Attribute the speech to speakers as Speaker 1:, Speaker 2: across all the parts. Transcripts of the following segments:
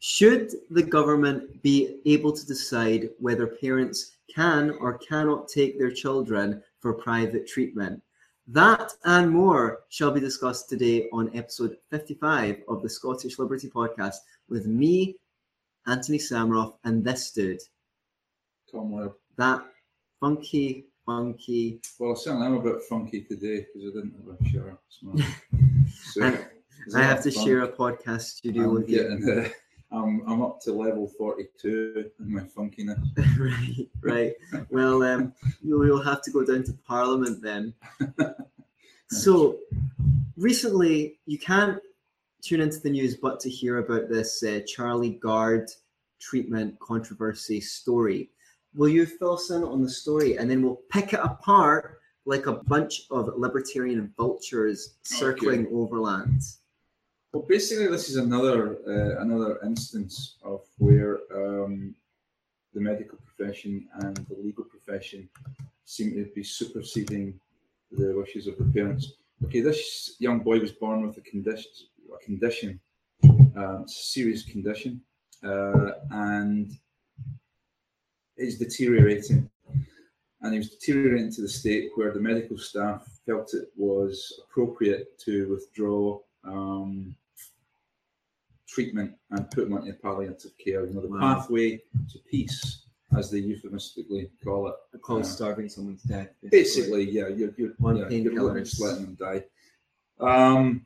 Speaker 1: Should the government be able to decide whether parents can or cannot take their children for private treatment? That and more shall be discussed today on episode 55 of the Scottish Liberty Podcast with me, Anthony Samroff, and this dude,
Speaker 2: Tom Webb.
Speaker 1: that funky, funky.
Speaker 2: Well, I'm a bit funky today because I didn't have a shower this morning. So,
Speaker 1: And I have to
Speaker 2: fun?
Speaker 1: share a podcast studio
Speaker 2: I'm
Speaker 1: with you.
Speaker 2: I'm, I'm up to level 42 in my funkiness.
Speaker 1: right, right. Well, um, you will have to go down to Parliament then. So, recently, you can't tune into the news but to hear about this uh, Charlie Gard treatment controversy story. Will you fill us in on the story and then we'll pick it apart like a bunch of libertarian vultures circling overland?
Speaker 2: Well, basically, this is another uh, another instance of where um, the medical profession and the legal profession seem to be superseding the wishes of the parents. Okay, this young boy was born with a condition, a condition, um, serious condition, uh, and is deteriorating. And he was deteriorating to the state where the medical staff felt it was appropriate to withdraw um, treatment and put him into palliative care. You know, the
Speaker 1: Wow.
Speaker 2: pathway to peace, as they euphemistically call it.
Speaker 1: I call
Speaker 2: Uh,
Speaker 1: starving someone's death.
Speaker 2: Basically, yeah, you're, you're,
Speaker 1: On
Speaker 2: yeah, you're just letting them die. Um,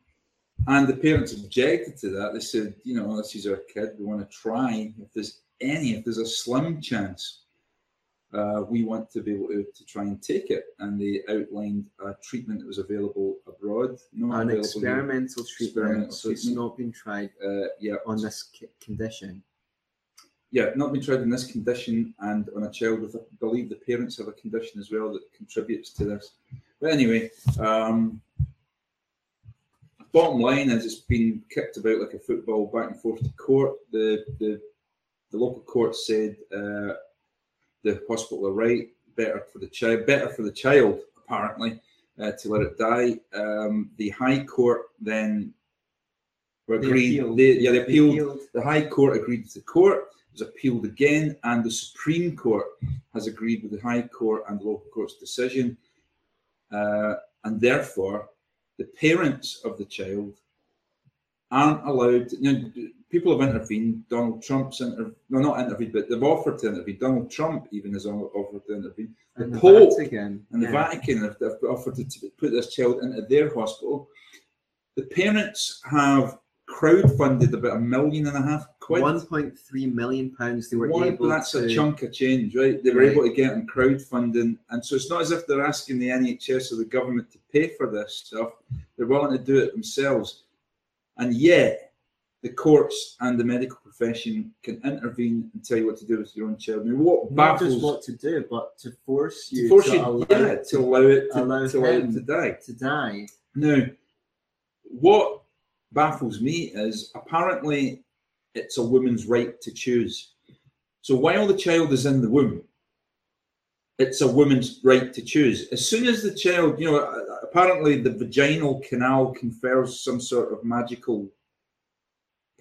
Speaker 2: and the parents objected to that. They said, you know, this is our kid. We want to try. If there's any, if there's a slim chance, uh, we want to be able to, to try and take it. And they outlined a treatment that was available abroad. Not
Speaker 1: An experimental treatment,
Speaker 2: Experimental
Speaker 1: so it's not been tried
Speaker 2: Uh, yeah,
Speaker 1: on this condition.
Speaker 2: yeah, not been tried in this condition and on a child with, I believe the parents have a condition as well that contributes to this. But anyway, um, bottom line is it's been kicked about like a football back and forth to court. The the, the local court said uh, the hospital are right, better for the child, better for the child apparently uh, to let it die. Um, the High Court then
Speaker 1: They
Speaker 2: agreed. They, yeah, they
Speaker 1: They
Speaker 2: appealed
Speaker 1: appealed.
Speaker 2: the High Court agreed with the court, it was appealed again, and the Supreme Court has agreed with the High Court and the local court's decision. Uh, and therefore, the parents of the child aren't allowed. You know, people have intervened. Donald Trump's inter- no, not intervened, but they've offered to intervene. Donald Trump even has offered to intervene. The
Speaker 1: And the
Speaker 2: Pope
Speaker 1: Vatican.
Speaker 2: and the
Speaker 1: yeah.
Speaker 2: Vatican have, have offered to, to put this child into their hospital. The parents have crowdfunded about a million and a half quid.
Speaker 1: 1.3 million pounds they were
Speaker 2: One-
Speaker 1: able
Speaker 2: that's
Speaker 1: to
Speaker 2: a chunk of change, right? They were
Speaker 1: Right.
Speaker 2: able to get in crowdfunding, and so it's not as if they're asking the NHS or the government to pay for this stuff. They're willing to do it themselves, and yet the courts and the medical profession can intervene and tell you what to do with your own child. I mean, what
Speaker 1: not just
Speaker 2: baffles
Speaker 1: what to do, but to force you
Speaker 2: to force
Speaker 1: to
Speaker 2: you,
Speaker 1: allow
Speaker 2: yeah,
Speaker 1: it
Speaker 2: to allow it to,
Speaker 1: allow
Speaker 2: to allow it to die.
Speaker 1: to die.
Speaker 2: Now, what baffles me is apparently it's a woman's right to choose. So while the child is in the womb, it's a woman's right to choose. As soon as the child, you know, apparently the vaginal canal confers some sort of magical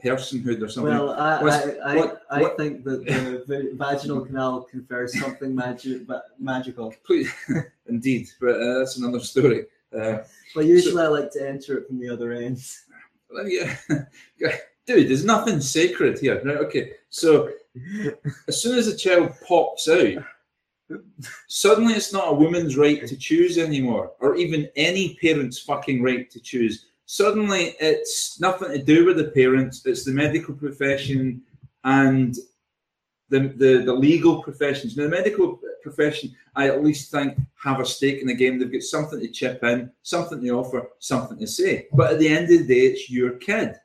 Speaker 2: personhood or something.
Speaker 1: Well, I,
Speaker 2: What's-
Speaker 1: I, I,
Speaker 2: what-
Speaker 1: I
Speaker 2: what-
Speaker 1: think that the vaginal canal confers something magi- magical.
Speaker 2: Please- Indeed, but uh, that's another story. Uh,
Speaker 1: But usually I like to enter it from the other end.
Speaker 2: me, dude, there's nothing sacred here. Right? Okay, so as soon as the child pops out, suddenly it's not a woman's right to choose anymore, or even any parent's fucking right to choose. Suddenly it's nothing to do with the parents, it's the medical profession and the, the, the legal professions. Now, the medical profession, I at least think, have a stake in the game. They've got something to chip in, something to offer, something to say. But at the end of the day, it's your kid.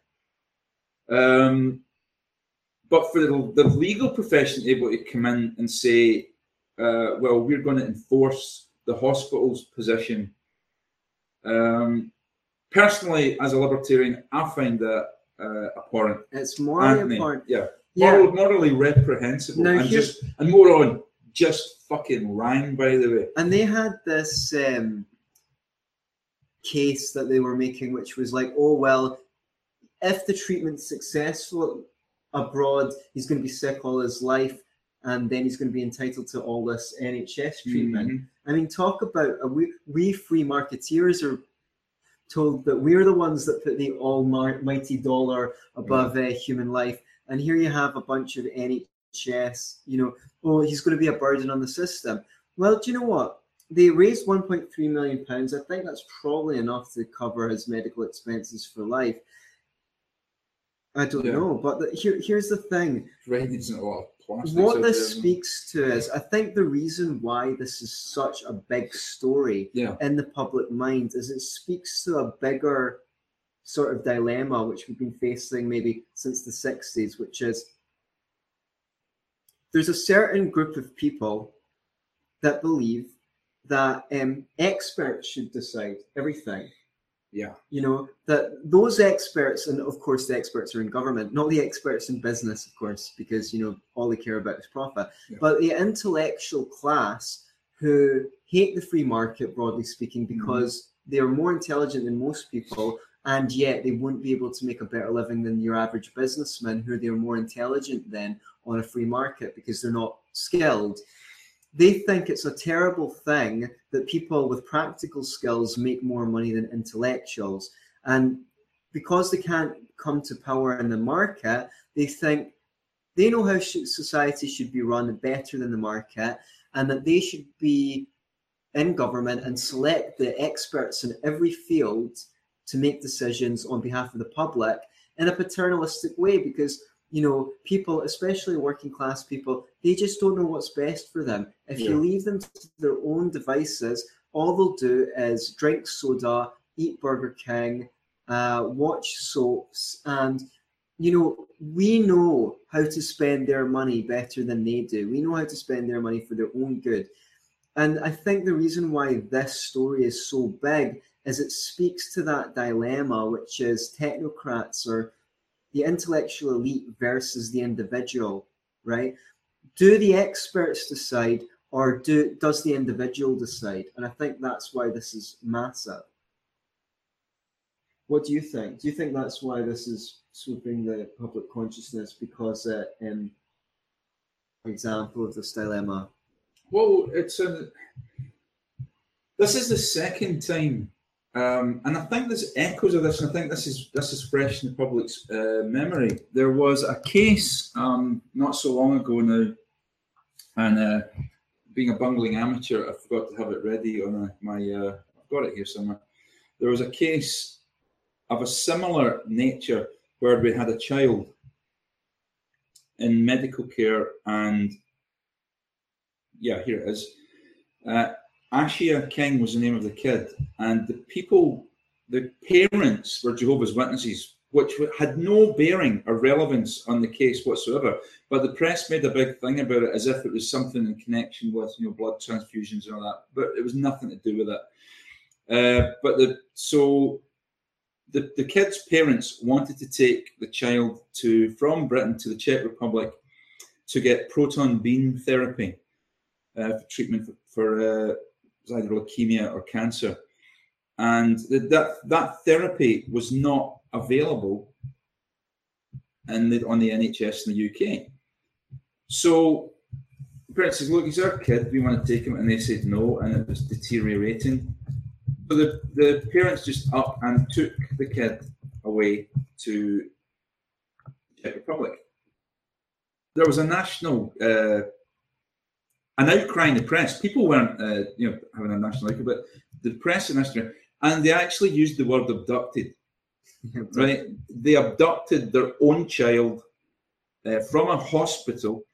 Speaker 2: Um, but for the, the legal profession able to come in and say, uh, well, we're going to enforce the hospital's position. Um, personally, as a libertarian, I find that uh, abhorrent.
Speaker 1: It's morally
Speaker 2: Anthony,
Speaker 1: important.
Speaker 2: Yeah,
Speaker 1: Yeah.
Speaker 2: Moral, morally reprehensible,
Speaker 1: Now,
Speaker 2: and just and moron, just fucking rang. By the way,
Speaker 1: And they had this um, case that they were making, which was like, oh well, if the treatment's successful, abroad. He's going to be sick all his life, and then he's going to be entitled to all this NHS treatment.
Speaker 2: Mhm.
Speaker 1: I mean, talk about uh, we we free marketeers are told that we're the ones that put the almighty dollar above uh, human life, and here you have a bunch of NHS. You know, oh, he's going to be a burden on the system. Well, do you know what? They raised 1.3 million pounds. I think that's probably enough to cover his medical expenses for life. I don't
Speaker 2: Yeah.
Speaker 1: know, but the, here, here's the thing
Speaker 2: Reddit's in a lot
Speaker 1: what this speaks to is i think the reason why this is such a big story
Speaker 2: Yeah.
Speaker 1: in the public mind is it speaks to a bigger sort of dilemma which we've been facing maybe since the 60s which is there's a certain group of people that believe that um, experts should decide everything
Speaker 2: Yeah.
Speaker 1: you know that those experts and of course the experts are in government not the experts in business of course because you know all they care about is profit
Speaker 2: Yeah.
Speaker 1: but the intellectual class who hate the free market broadly speaking
Speaker 2: Mm-hmm.
Speaker 1: because they are more intelligent than most people and yet they wouldn't be able to make a better living than your average businessman who they're more intelligent than on a free market because they're not skilled they think it's a terrible thing that people with practical skills make more money than intellectuals. And because they can't come to power in the market, they think they know how society should be run better than the market and that they should be in government and select the experts in every field to make decisions on behalf of the public in a paternalistic way because you know people especially working class people they just don't know what's best for them. If
Speaker 2: Yeah.
Speaker 1: you leave them to their own devices all they'll do is drink soda eat burger king uh, watch soaps and you know we know how to spend their money better than they do. We know how to spend their money for their own good. And i think the reason why this story is so big is it speaks to that dilemma which is technocrats or the intellectual elite versus the individual, right? Do the experts decide or do does the individual decide? And I think that's why this is massive. What do you think? Do you think that's why this is sweeping the public consciousness because uh, an example of this dilemma?
Speaker 2: Well, it's a. This is the second time, um, and I think there's echoes of this, and I think this is this is fresh in the public's uh, memory. There was a case um, not so long ago now, and uh, being a bungling amateur, I forgot to have it ready on uh, my. Uh, I've got it here somewhere. There was a case of a similar nature where we had a child in medical care and yeah, here it is. Ashya King was the name of the kid, and the people, the parents were Jehovah's Witnesses, which had no bearing or relevance on the case whatsoever. But the press made a big thing about it as if it was something in connection with you know blood transfusions and all that, but it was nothing to do with it. Uh, but the so the, the kid's parents wanted to take the child to from Britain to the Czech Republic to get proton beam therapy uh, for treatment for, for uh, was either leukemia or cancer, and that that therapy was not available in the, on the NHS in the UK. So the parents says, "Look, he's our kid. We want to take him," and they said no, and it was deteriorating. So the, the parents just up and took the kid away to Czech Republic. There was a national uh, an outcry in the press. People weren't, uh, you know, having a national outcry, but the press in Austria, and they actually used the word abducted. Right? They abducted their own child uh, from a hospital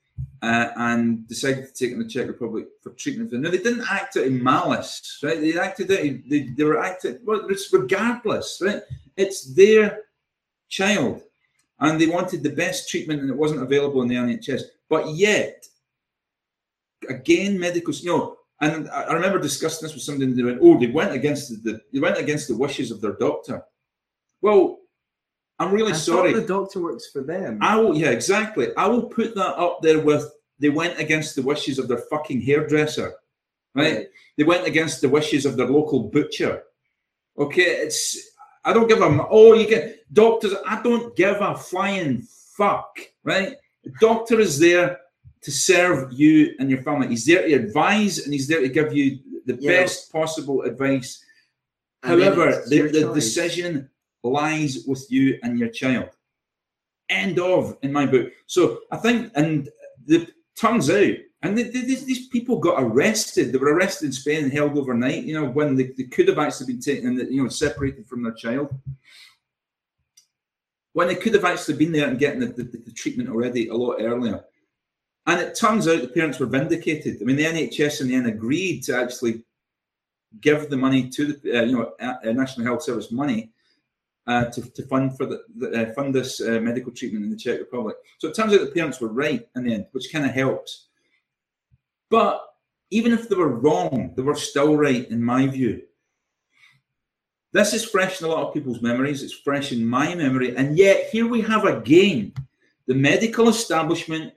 Speaker 2: uh, and decided to take him to the Czech Republic for treatment. Now they didn't act out in malice, right? They acted out. They, they were acting. Well, it's regardless, right? It's their child, and they wanted the best treatment, and it wasn't available in the NHS. But yet, again, medical, you know, and I remember discussing this with somebody, and they went, "Oh, they went against the, they went against the wishes of their doctor." Well, I'm really
Speaker 1: I
Speaker 2: sorry.
Speaker 1: the doctor works for them.
Speaker 2: I will, yeah, exactly. I will put that up there with they went against the wishes of their fucking hairdresser, right? They went against the wishes of their local butcher. Okay, it's I don't give a oh you get doctors. I don't give a flying fuck, right? The doctor is there to serve you and your family. He's there to advise and he's there to give you the
Speaker 1: Yeah.
Speaker 2: best possible advice. However, the, the decision lies with you and your child. End of in my book. So I think, and the turns out, and the, the, these these people got arrested. They were arrested in Spain and held overnight. You know, when they, they could have actually been taken, and you know, separated from their child. When they could have actually been there and getting the, the, the treatment already a lot earlier. And it turns out the parents were vindicated. I mean, the NHS in the end agreed to actually give the money to the uh, you know uh, uh, National Health Service money uh, to, to fund for the, the uh, fund this uh, medical treatment in the Czech Republic. So it turns out the parents were right in the end, which kind of helps. But even if they were wrong, they were still right in my view. This is fresh in a lot of people's memories. It's fresh in my memory, and yet here we have again the medical establishment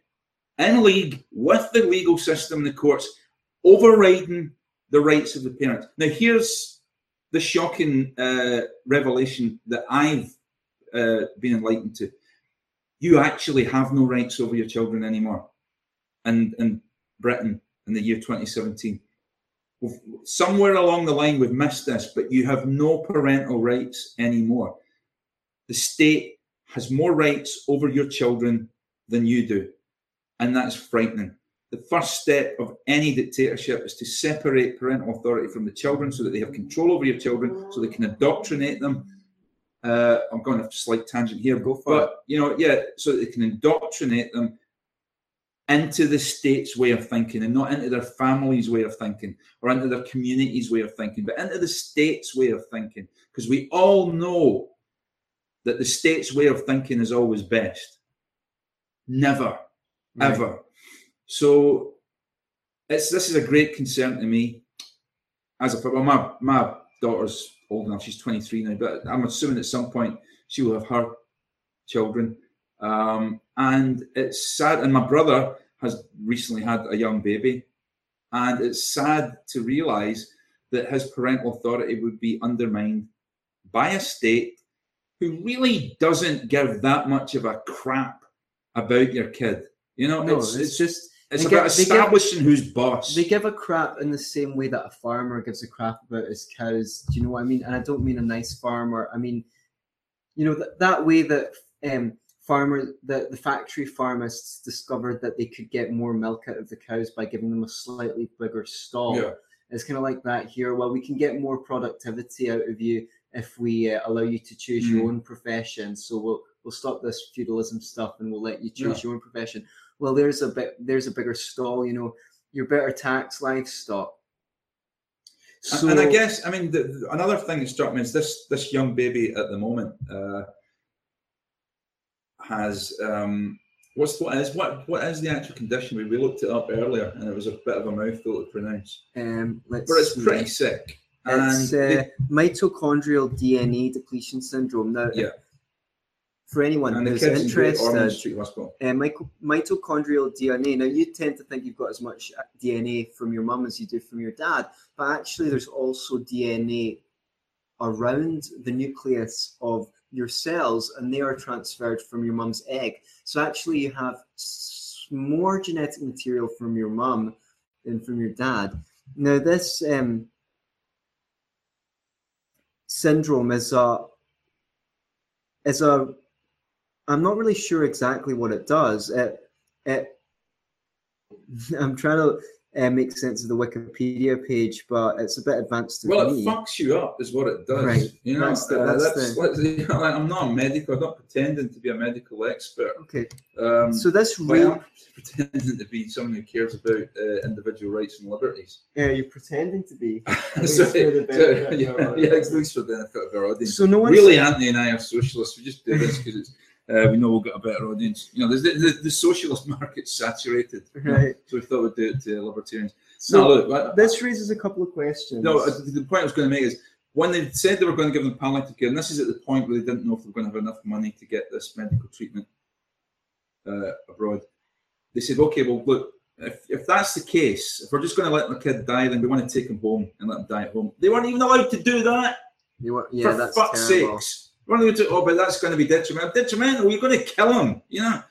Speaker 2: in league with the legal system, the courts, overriding the rights of the parents. Now, here's the shocking uh, revelation that I've uh, been enlightened to. You actually have no rights over your children anymore. And in Britain in the year 2017. Somewhere along the line, we've missed this, but you have no parental rights anymore. The state has more rights over your children than you do. And that's frightening. The first step of any dictatorship is to separate parental authority from the children so that they have control over your children, so they can indoctrinate them. Uh, I'm going a slight tangent here,
Speaker 1: Go for
Speaker 2: but you know, yeah, so that they can indoctrinate them into the state's way of thinking and not into their family's way of thinking or into their community's way of thinking, but into the state's way of thinking. Because we all know that the state's way of thinking is always best. Never,
Speaker 1: Right.
Speaker 2: ever. So it's this is a great concern to me. As a well, my my daughter's old enough; she's 23 now, but I'm assuming at some point she will have her children. Um, and it's sad. And my brother has recently had a young baby, and it's sad to realise that his parental authority would be undermined by a state who really doesn't give that much of a crap about your kid. You know,
Speaker 1: No,
Speaker 2: it's,
Speaker 1: it's,
Speaker 2: it's
Speaker 1: just
Speaker 2: it's about
Speaker 1: get-
Speaker 2: establishing who's boss.
Speaker 1: they give a crap in the same way that a farmer gives a crap about his cows. Do you know what I mean? And I don't mean a nice farmer. I mean, you know, that, that way that um, farmer, the, the factory pharmacists discovered that they could get more milk out of the cows by giving them a slightly bigger stall.
Speaker 2: Yeah.
Speaker 1: It's kind of like that here. Well, we can get more productivity out of you if we uh, allow you to choose your
Speaker 2: Mm.
Speaker 1: own profession. So we'll we'll stop this feudalism stuff and we'll let you choose
Speaker 2: Yeah.
Speaker 1: your own profession. Well, there's a bit there's a bigger stall. You know, you're better tax livestock.
Speaker 2: And-
Speaker 1: So
Speaker 2: and I guess I mean the, the- another thing that struck me is this this young baby at the moment uh, has um, what's what is what what is the actual condition? We, we looked it up earlier and it was a bit of a mouthful to pronounce,
Speaker 1: um, let's
Speaker 2: but it's
Speaker 1: see.
Speaker 2: pretty sick.
Speaker 1: It's
Speaker 2: they-
Speaker 1: uh, mitochondrial DNA depletion syndrome. Now,
Speaker 2: Yeah.
Speaker 1: For anyone
Speaker 2: and
Speaker 1: who's
Speaker 2: kids in Great
Speaker 1: interested,
Speaker 2: Ormond Street Hospital.
Speaker 1: uh, mitochondrial DNA. Now, you tend to think you've got as much uh, DNA from your mum as you do from your dad, but actually, there's also DNA around the nucleus of your cells, and they are transferred from your mum's egg. So, actually, you have more genetic material from your mum than from your dad. Now, this um, syndrome is a is a I'm not really sure exactly what it does. It, it, I'm trying to uh, make sense of the Wikipedia page, but it's a bit advanced to
Speaker 2: Well,
Speaker 1: me.
Speaker 2: Well, it fucks you up, is what it does.
Speaker 1: Right.
Speaker 2: You know,
Speaker 1: That's the-
Speaker 2: uh,
Speaker 1: that's
Speaker 2: that's,
Speaker 1: the-
Speaker 2: that's- you know, like, I'm not a medical. I'm not pretending to be a medical expert.
Speaker 1: okay,
Speaker 2: Um,
Speaker 1: so this
Speaker 2: but I
Speaker 1: real,
Speaker 2: am pretending to be someone who cares about uh, individual rights and liberties.
Speaker 1: yeah, you're pretending to be.
Speaker 2: so,
Speaker 1: for
Speaker 2: so, yeah, yeah, it's for the benefit of our audience.
Speaker 1: So no one
Speaker 2: really, Anthony and I are socialists. We just do this because it's uh, we know we'll get a better audience. You know, the, the, the socialist market's saturated,
Speaker 1: right.
Speaker 2: so we thought we'd do it to libertarians.
Speaker 1: So
Speaker 2: no, look, I-
Speaker 1: this raises a couple of questions.
Speaker 2: no, uh, the point I was going to make is when they said they were going to give them palliative care, and this is at the point where they didn't know if they were going to have enough money to get this medical treatment uh, abroad. They said, okay, well, look, if, if that's the case, if we're just going to let my kid die, then we want to take him home and let him die at home. They weren't even allowed to do that.
Speaker 1: You were, yeah,
Speaker 2: for
Speaker 1: that's
Speaker 2: fuck's
Speaker 1: terrible.
Speaker 2: sakes. We're going to oh, but that's going to be detrimental. Detrimental. You're going to kill him. You know,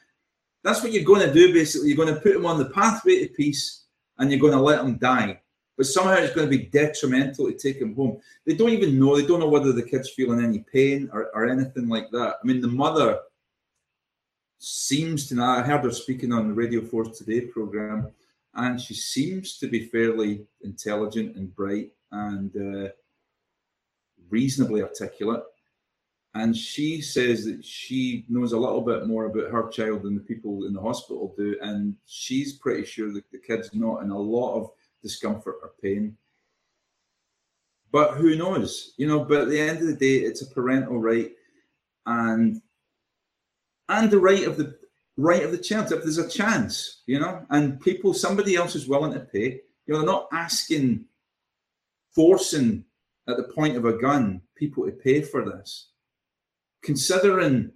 Speaker 2: that's what you're going to do. Basically, you're going to put him on the pathway to peace, and you're going to let him die. But somehow it's going to be detrimental to take him home. They don't even know. They don't know whether the kid's feeling any pain or, or anything like that. I mean, the mother seems to. Know. I heard her speaking on the Radio 4 Today program, and she seems to be fairly intelligent and bright and uh, reasonably articulate. And she says that she knows a little bit more about her child than the people in the hospital do. And she's pretty sure that the kid's not in a lot of discomfort or pain. But who knows? You know, but at the end of the day, it's a parental right and and the right of the right of the child. If there's a chance, you know, and people, somebody else is willing to pay, you know, they're not asking, forcing at the point of a gun people to pay for this considering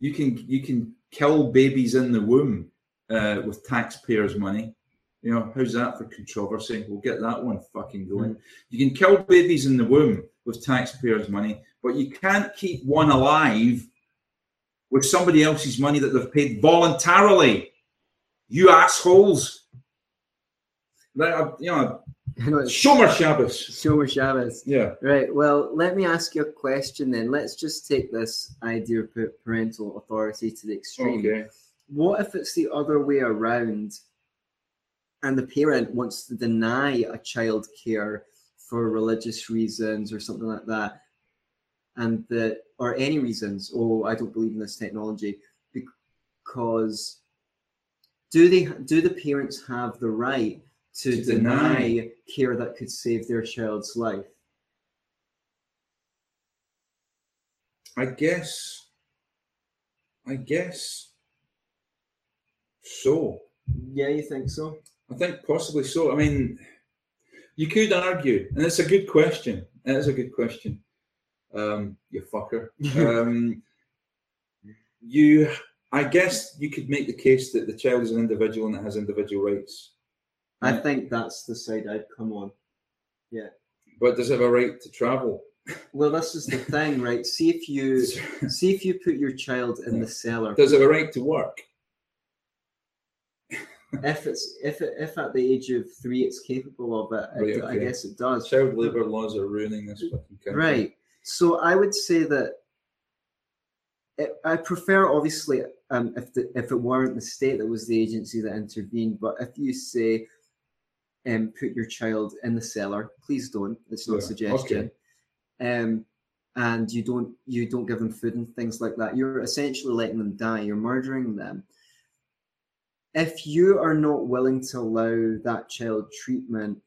Speaker 2: you can you can kill babies in the womb uh, with taxpayers' money. You know, how's that for controversy? We'll get that one fucking going. Mm. You can kill babies in the womb with taxpayers' money, but you can't keep one alive with somebody else's money that they've paid voluntarily. You assholes. That, you know, Shomer Shabbos.
Speaker 1: Shomer Shabbos.
Speaker 2: Yeah.
Speaker 1: Right. Well, let me ask you a question then. Let's just take this idea of parental authority to the extreme.
Speaker 2: Okay.
Speaker 1: What if it's the other way around and the parent wants to deny a child care for religious reasons or something like that? And the or any reasons, oh, I don't believe in this technology because do they do the parents have the right to, to deny, deny care that could save their child's life?
Speaker 2: I guess, I guess so.
Speaker 1: Yeah, you think so?
Speaker 2: I think possibly so. I mean, you could argue, and it's a good question. It is a good question. Um, you fucker. um, you, I guess, you could make the case that the child is an individual and it has individual rights.
Speaker 1: I think that's the side I'd come on. Yeah.
Speaker 2: But does it have a right to travel?
Speaker 1: Well, this is the thing, right? See if you see if you put your child in the cellar.
Speaker 2: Does it have a right to work?
Speaker 1: if it's if it, if at the age of three it's capable of it, right, okay. I guess it does.
Speaker 2: Child labour laws are ruining this fucking country.
Speaker 1: Right. So I would say that it, I prefer obviously um, if the, if it weren't the state that was the agency that intervened, but if you say um, put your child in the cellar. Please don't. It's not yeah. a suggestion. Okay. Um, and you don't you don't give them food and things like that. You're essentially letting them die. You're murdering them. If you are not willing to allow that child treatment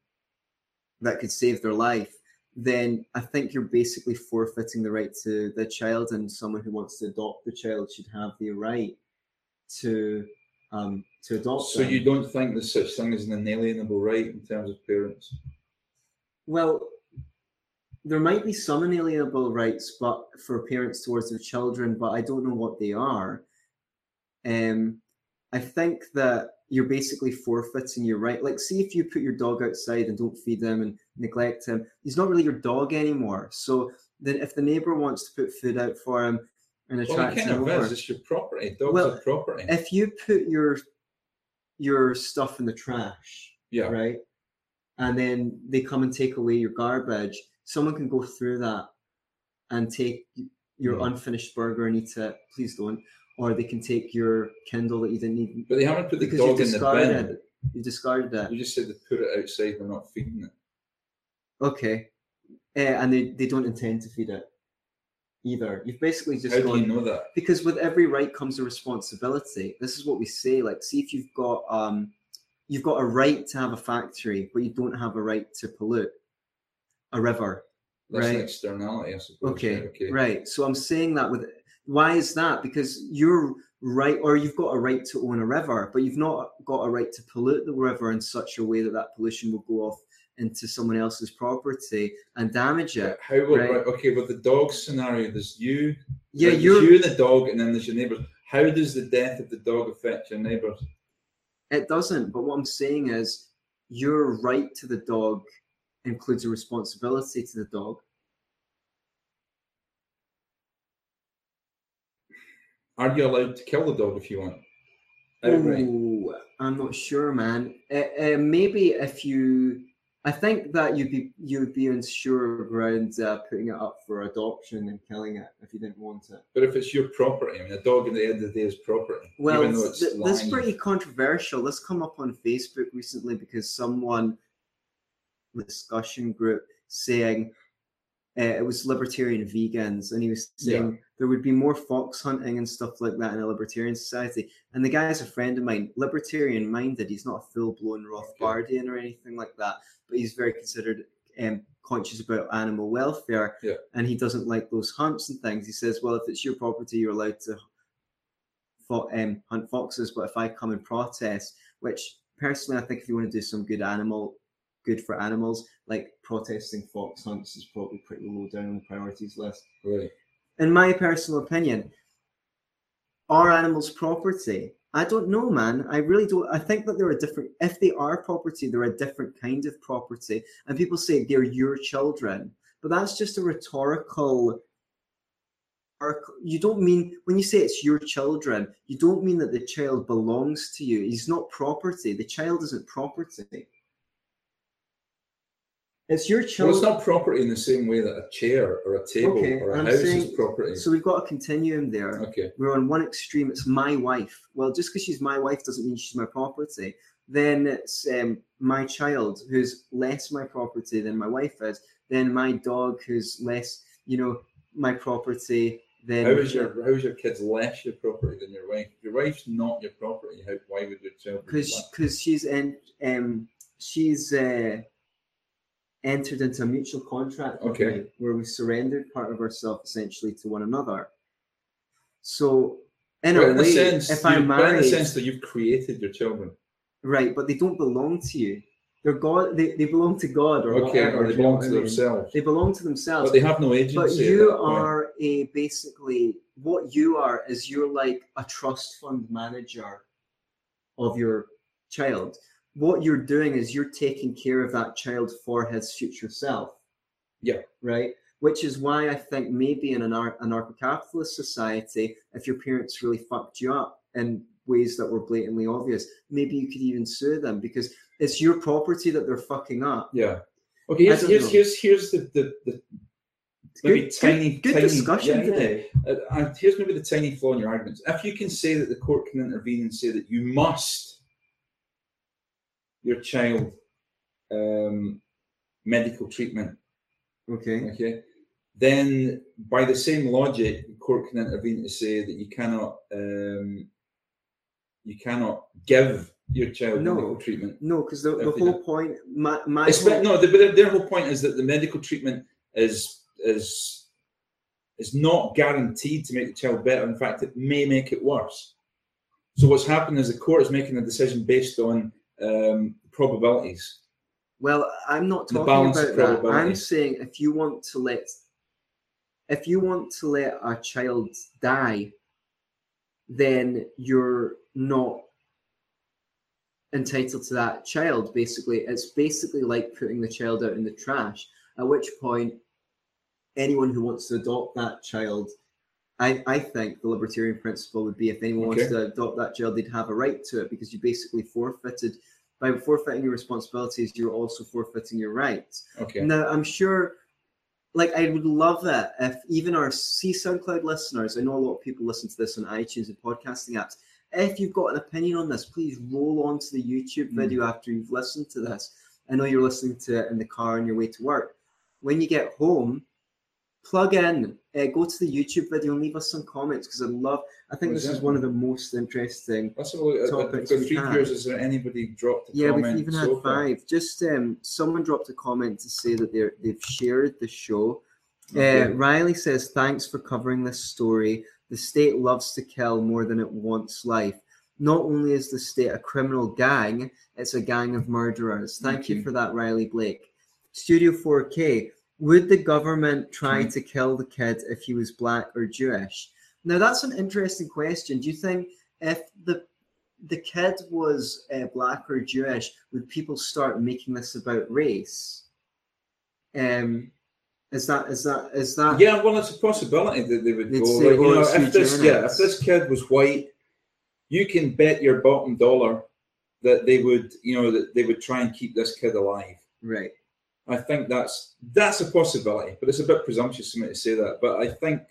Speaker 1: that could save their life, then I think you're basically forfeiting the right to the child, and someone who wants to adopt the child should have the right to um, to adopt.
Speaker 2: So them. you don't think there's such thing as an inalienable right in terms of parents?
Speaker 1: Well, there might be some inalienable rights, but for parents towards their children, but I don't know what they are. Um, I think that you're basically forfeiting your right. Like, see if you put your dog outside and don't feed him and neglect him, he's not really your dog anymore. So then, if the neighbor wants to put food out for him, and attract
Speaker 2: well, you can't It's your property. Dogs well, are property.
Speaker 1: If you put your your stuff in the trash,
Speaker 2: yeah,
Speaker 1: right, and then they come and take away your garbage, someone can go through that and take your mm. unfinished burger and eat it. Please don't. Or they can take your Kindle that you didn't need.
Speaker 2: But they haven't put the dog in the bin.
Speaker 1: It. You discarded it.
Speaker 2: You just said they put it outside. They're not feeding it.
Speaker 1: Okay. Uh, and they, they don't intend to feed it either. You've basically just
Speaker 2: How
Speaker 1: gone,
Speaker 2: do you know that?
Speaker 1: Because with every right comes a responsibility. This is what we say. Like, see if you've got um, you've got a right to have a factory, but you don't have a right to pollute a river.
Speaker 2: That's
Speaker 1: right?
Speaker 2: an externality, I suppose.
Speaker 1: Okay, okay, right. So I'm saying that with why is that? Because you're right, or you've got a right to own a river, but you've not got a right to pollute the river in such a way that that pollution will go off into someone else's property and damage it.
Speaker 2: How will right? right okay, but the dog scenario, there's you,
Speaker 1: yeah,
Speaker 2: there's
Speaker 1: you
Speaker 2: and the dog, and then there's your neighbours. How does the death of the dog affect your neighbours?
Speaker 1: It doesn't. But what I'm saying is, your right to the dog includes a responsibility to the dog.
Speaker 2: are you allowed to kill the dog if you want? Outright.
Speaker 1: Ooh, I'm not sure, man. Uh, uh, maybe if you, I think that you'd be you'd be on sure grounds uh, putting it up for adoption and killing it if you didn't want it.
Speaker 2: But if it's your property, I mean, a dog at the end of the day is property.
Speaker 1: Well,
Speaker 2: even
Speaker 1: th- this is pretty controversial. This come up on Facebook recently because someone discussion group saying uh, it was libertarian vegans, and he was saying there would be more fox hunting and stuff like that in a libertarian society. And the guy's a friend of mine, libertarian minded. He's not a full blown Rothbardian or anything like that, but he's very considered um, conscious about animal welfare,
Speaker 2: Yeah.
Speaker 1: and he doesn't like those hunts and things. He says, "Well, if it's your property, you're allowed to." fo- Um, hunt foxes, but if I come and protest, which personally I think if you want to do some good animal, good for animals, like protesting fox hunts is probably pretty low down on the priorities list
Speaker 2: Right.
Speaker 1: In my personal opinion, are animals property? I don't know, man. I really don't. I think that they're a different. If they are property, they're a different kind of property. And people say they're your children, but that's just a rhetorical. You don't mean when you say it's your children, you don't mean that the child belongs to you. He's not property. The child isn't property. It's your
Speaker 2: Well, it's not property in the same way that a chair or a table
Speaker 1: Okay,
Speaker 2: or a
Speaker 1: I'm
Speaker 2: house
Speaker 1: saying-
Speaker 2: is property.
Speaker 1: so we've got a continuum there.
Speaker 2: okay.
Speaker 1: we're on one extreme it's my wife well just because she's my wife doesn't mean she's my property then it's um, my child who's less my property than my wife is then my dog who's less you know my property then
Speaker 2: How is your how is your kids less your property than your wife? Your wife's not your property. How, why would your child
Speaker 1: because because she's in um she's uh entered into a mutual contract
Speaker 2: Okay.
Speaker 1: where we surrendered part of ourselves essentially to one another so in
Speaker 2: But
Speaker 1: a
Speaker 2: in
Speaker 1: way
Speaker 2: sense,
Speaker 1: if i'm
Speaker 2: but in the sense that you've created your children.
Speaker 1: Right, but they don't belong to you. They're God. They, they belong to God or
Speaker 2: Okay,
Speaker 1: whatever.
Speaker 2: or they
Speaker 1: do you know
Speaker 2: belong to
Speaker 1: I mean?
Speaker 2: themselves.
Speaker 1: They belong to themselves.
Speaker 2: But they have no agency.
Speaker 1: But you are a basically what you are is you're like a trust fund manager of your child. What you're doing is you're taking care of that child for his future self.
Speaker 2: Yeah.
Speaker 1: Right. Which is why I think maybe in an anar- anarcho-capitalist society, if your parents really fucked you up in ways that were blatantly obvious, maybe you could even sue them because it's your property that they're fucking up.
Speaker 2: Yeah. Okay. Here's here's, here's here's the the, the maybe
Speaker 1: Good,
Speaker 2: tiny
Speaker 1: good, good
Speaker 2: tiny
Speaker 1: discussion
Speaker 2: yeah, yeah.
Speaker 1: today.
Speaker 2: Uh, and here's maybe the tiny flaw in your arguments. If you can say that the court can intervene and say that you must your child um, medical treatment,
Speaker 1: Okay.
Speaker 2: okay, then by the same logic, the court can intervene to say that you cannot um, you cannot give your child
Speaker 1: No.
Speaker 2: medical treatment.
Speaker 1: No, because the, the whole point, my, my whole-
Speaker 2: no, the, but their, their whole point is that the medical treatment is is is not guaranteed to make the child better. In fact, it may make it worse. So what's happening is the court is making a decision based on um, probabilities.
Speaker 1: well, I'm not talking about that. I'm saying if you want to let, if you want to let a child die, then you're not entitled to that child. Basically, it's basically like putting the child out in the trash. At which point, anyone who wants to adopt that child, I, I think the libertarian principle would be if anyone wants to adopt that child, they'd have a right to it because you basically forfeited. By forfeiting your responsibilities, you're also forfeiting your rights.
Speaker 2: Okay.
Speaker 1: Now, I'm sure, like, I would love that if even our C SoundCloud listeners, I know a lot of people listen to this on iTunes and podcasting apps. If you've got an opinion on this, please roll on to the YouTube
Speaker 2: Mm.
Speaker 1: video after you've listened to this. I know you're listening to it in the car on your way to work. When you get home, plug in, uh, go to the YouTube video and leave us some comments because I love. I think this is one of the most interesting.
Speaker 2: Let's have a look. I've
Speaker 1: Topics
Speaker 2: got three viewers. Is there anybody dropped a
Speaker 1: Yeah,
Speaker 2: comment?
Speaker 1: we've even
Speaker 2: so
Speaker 1: had
Speaker 2: far?
Speaker 1: five. Just um, someone dropped a comment to say that they're they've shared the show.
Speaker 2: Okay.
Speaker 1: Uh, Riley says, "Thanks for covering this story. The state loves to kill more than it wants life. Not only is the state a criminal gang, it's a gang of murderers. Thank you. for that, Riley Blake. Studio 4K. Would the government try
Speaker 2: Mhm.
Speaker 1: to kill the kid if he was black or Jewish? Now that's an interesting question. Do you think if the the kid was uh, black or Jewish, would people start making this about race? Um, Is that is that is that?
Speaker 2: Yeah, well, it's a possibility that they would go.
Speaker 1: say,
Speaker 2: Like, you
Speaker 1: "Oh,
Speaker 2: know, if this, yeah, if this kid was white, you can bet your bottom dollar that they would, you know, that they would try and keep this kid alive.
Speaker 1: Right.
Speaker 2: I think that's that's a possibility, but it's a bit presumptuous for me to say that. But I think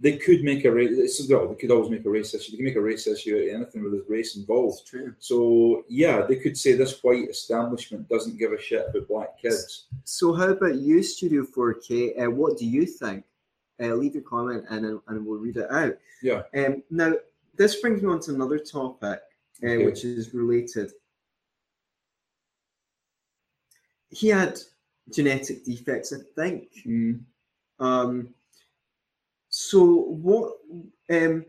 Speaker 2: they could make a race. Well, they could always make a race issue. They can make a race issue out of anything with race involved.
Speaker 1: It's true.
Speaker 2: So yeah, they could say this white establishment doesn't give a shit about black kids.
Speaker 1: So how about you, Studio 4K? Uh, what do you think? Uh, leave your comment and and we'll read it out.
Speaker 2: Yeah.
Speaker 1: Um, now this brings me on to another topic, uh,
Speaker 2: Okay.
Speaker 1: which is related. He had genetic defects, I think.
Speaker 2: Mm,
Speaker 1: Um, so what? Um,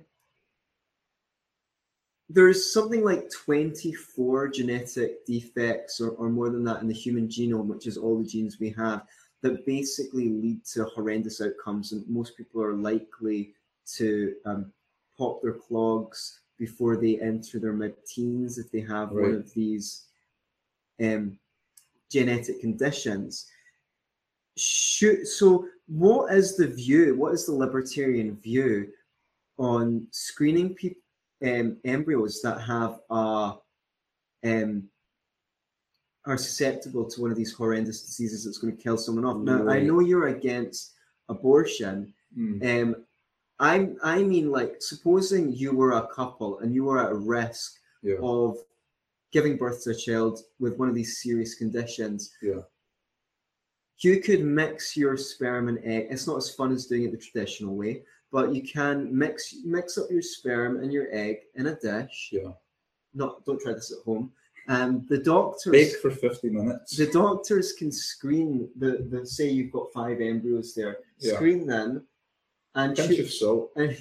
Speaker 1: there's something like 24 genetic defects or, or more than that in the human genome, which is all the genes we have, that basically lead to horrendous outcomes. And most people are likely to um, pop their clogs before they enter their mid-teens if they have one of these um, genetic conditions. Should, so, what is the view? What is the libertarian view on screening people? um, embryos that have um, are susceptible to one of these horrendous diseases that's going to kill someone off. Now, I know you're against abortion.
Speaker 2: mm,
Speaker 1: Um, I I mean, like, supposing you were a couple and you were at risk
Speaker 2: yeah.
Speaker 1: of giving birth to a child with one of these serious conditions.
Speaker 2: Yeah.
Speaker 1: You could mix your sperm and egg. It's not as fun as doing it the traditional way, but you can mix mix up your sperm and your egg in a dish.
Speaker 2: Yeah.
Speaker 1: Not don't try this at home. Um, the doctors
Speaker 2: Bake for 50 minutes.
Speaker 1: the doctors can screen the, the say you've got five embryos there,
Speaker 2: Yeah.
Speaker 1: screen them and
Speaker 2: Pinch of salt.
Speaker 1: and,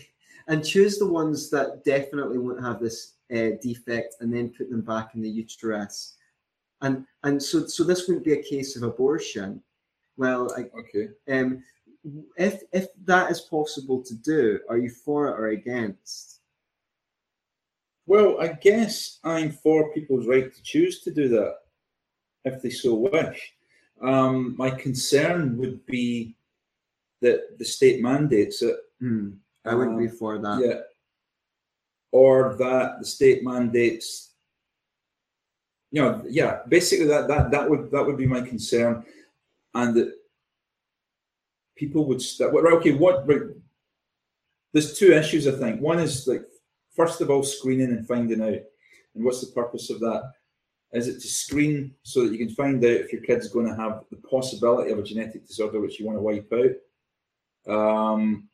Speaker 1: and choose the ones that definitely won't have this uh, defect and then put them back in the uterus and and so so this wouldn't be a case of abortion. Well I,
Speaker 2: Okay.
Speaker 1: um if if that is possible to do are you for it or against?
Speaker 2: Well, I guess I'm for people's right to choose to do that if they so wish. Um, my concern would be that the state mandates it,
Speaker 1: Hmm, i wouldn't be
Speaker 2: Um,
Speaker 1: for that
Speaker 2: yeah, or that the state mandates. You know, yeah, basically that that that would that would be my concern, and that people would start. Right, okay, what? Right, there's two issues. I think one is like first of all screening and finding out, and what's the purpose of that? Is it to screen so that you can find out if your kid's going to have the possibility of a genetic disorder which you want to wipe out? Um,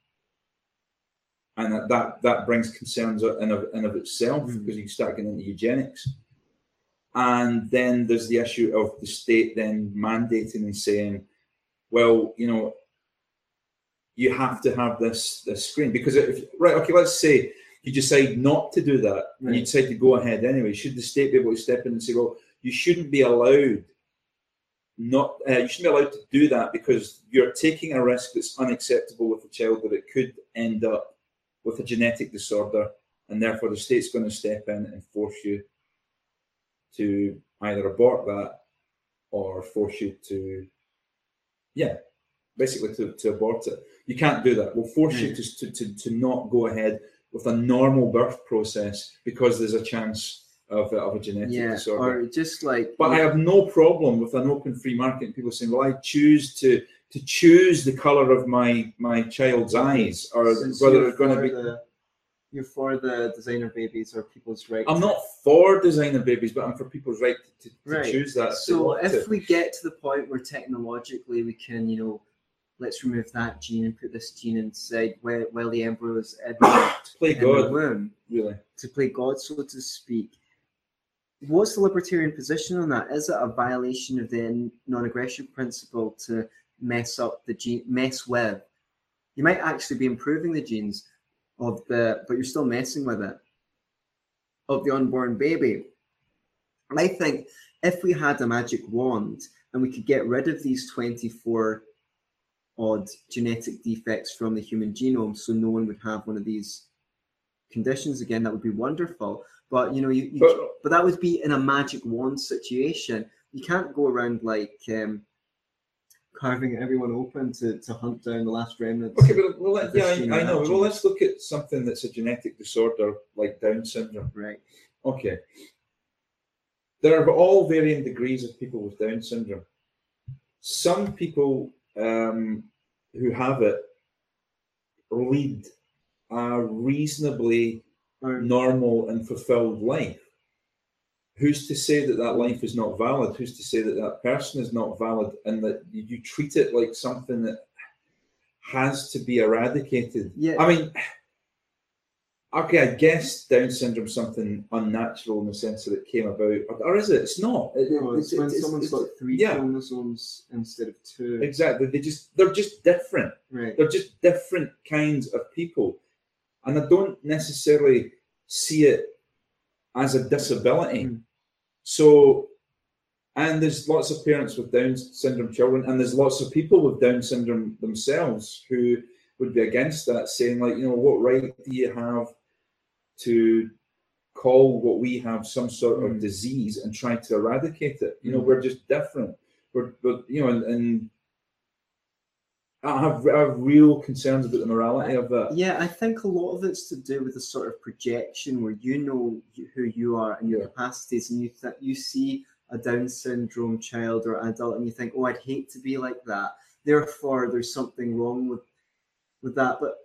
Speaker 2: and that, that that brings concerns in of, in of itself
Speaker 1: Mm.
Speaker 2: because you start getting into eugenics. And then there's the issue of the state then mandating and saying, well, you know, you have to have this this screen because if right, okay, let's say you decide not to do that and you decide to go ahead anyway. Should the state be able to step in and say, well, you shouldn't be allowed not uh, you shouldn't be allowed to do that because you're taking a risk that's unacceptable with the child that it could end up with a genetic disorder and therefore the state's going to step in and force you to either abort that or force you to yeah basically to, to abort it. You can't do that. We'll force you hmm. to, to, to, to not go ahead with a normal birth process because there's a chance of, a- of a genetic
Speaker 1: yeah
Speaker 2: disorder.
Speaker 1: or just like
Speaker 2: but I have no problem with an open free market and people saying, well, I choose to to choose the color of my my child's eyes or
Speaker 1: since
Speaker 2: whether it's going to be.
Speaker 1: the, you're for the designer babies or people's right
Speaker 2: I'm not for designer babies, but I'm for people's right to, to,
Speaker 1: Right.
Speaker 2: choose that.
Speaker 1: So if
Speaker 2: to.
Speaker 1: we get to the point where technologically we can, you know, let's remove that gene and put this gene inside while, while the embryo is in,
Speaker 2: play God,
Speaker 1: womb
Speaker 2: really.
Speaker 1: to play God, so to speak. What's the libertarian position on that? Is it a violation of the non-aggression principle to mess up the gene, mess with? You might actually be improving the genes of the, but you're still messing with it of the unborn baby. And I think if we had a magic wand and we could get rid of these 24 odd genetic defects from the human genome so no one would have one of these conditions again, that would be wonderful. But you know, you, you
Speaker 2: But
Speaker 1: but that would be in a magic wand situation. You can't go around like because carving everyone open to, to hunt down the last remnants.
Speaker 2: Okay, but well, let, yeah, I, I know. Well, let's look at something that's a genetic disorder like Down syndrome.
Speaker 1: Right.
Speaker 2: Okay. There are all varying degrees of people with Down syndrome. Some people um, who have it lead a reasonably
Speaker 1: Or,
Speaker 2: normal and fulfilled life. Who's to say that that life is not valid? Who's to say that that person is not valid and that you treat it like something that has to be eradicated?
Speaker 1: Yeah.
Speaker 2: I mean, okay, I guess Down syndrome is something unnatural in the sense that it came about, or, is it? It's not. It-
Speaker 1: no,
Speaker 2: it-
Speaker 1: it's when
Speaker 2: it's-
Speaker 1: someone's
Speaker 2: it's-
Speaker 1: got three
Speaker 2: yeah.
Speaker 1: chromosomes instead of two.
Speaker 2: exactly. They just they're just different.
Speaker 1: Right.
Speaker 2: They're just different kinds of people. And I don't necessarily see it as a disability.
Speaker 1: Mm.
Speaker 2: So, and there's lots of parents with Down syndrome children, and there's lots of people with Down syndrome themselves who would be against that, saying, like, you know, what right do you have to call what we have some sort of
Speaker 1: Mm.
Speaker 2: disease and try to eradicate it? You know,
Speaker 1: Mm.
Speaker 2: we're just different. We're, but you know, and, and I have, I have real concerns about the morality of that.
Speaker 1: Yeah, I think a lot of it's to do with the sort of projection where you know who you are and your
Speaker 2: Yeah.
Speaker 1: capacities, and you th- you see a Down syndrome child or adult, and you think, "Oh, I'd hate to be like that." Therefore, there's something wrong with with that. But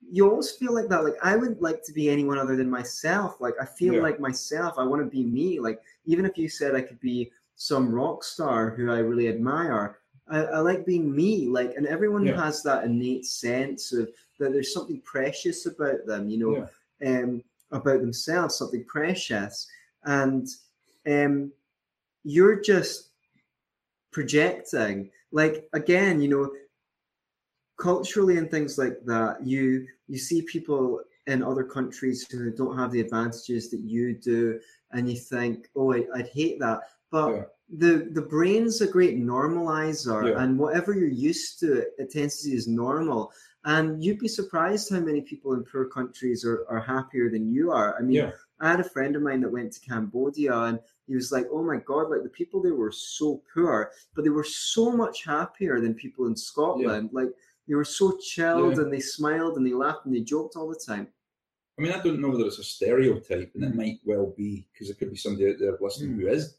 Speaker 1: you always feel like that. Like I would like to be anyone other than myself. Like I feel
Speaker 2: Yeah.
Speaker 1: like myself. I want to be me. Like even if you said I could be some rock star who I really admire, I, I like being me. Like, and everyone
Speaker 2: Yeah.
Speaker 1: has that innate sense of that there's something precious about them, you know, um, about themselves, something precious. And um, you're just projecting. Like, again, you know, culturally and things like that, you you see people in other countries who don't have the advantages that you do, and you think, oh, I, I'd hate that. But
Speaker 2: Yeah.
Speaker 1: The the brain's a great normalizer,
Speaker 2: Yeah.
Speaker 1: and whatever you're used to, it tends to see normal. And you'd be surprised how many people in poor countries are, are happier than you are. I mean,
Speaker 2: Yeah.
Speaker 1: I had a friend of mine that went to Cambodia and he was like, oh my God, like the people there were so poor, but they were so much happier than people in Scotland. Like they were so chilled
Speaker 2: Yeah.
Speaker 1: and they smiled and they laughed and they joked all the time.
Speaker 2: I mean, I don't know whether it's a stereotype, and it
Speaker 1: Mm.
Speaker 2: might well be because there could be somebody out there listening
Speaker 1: Mm.
Speaker 2: who is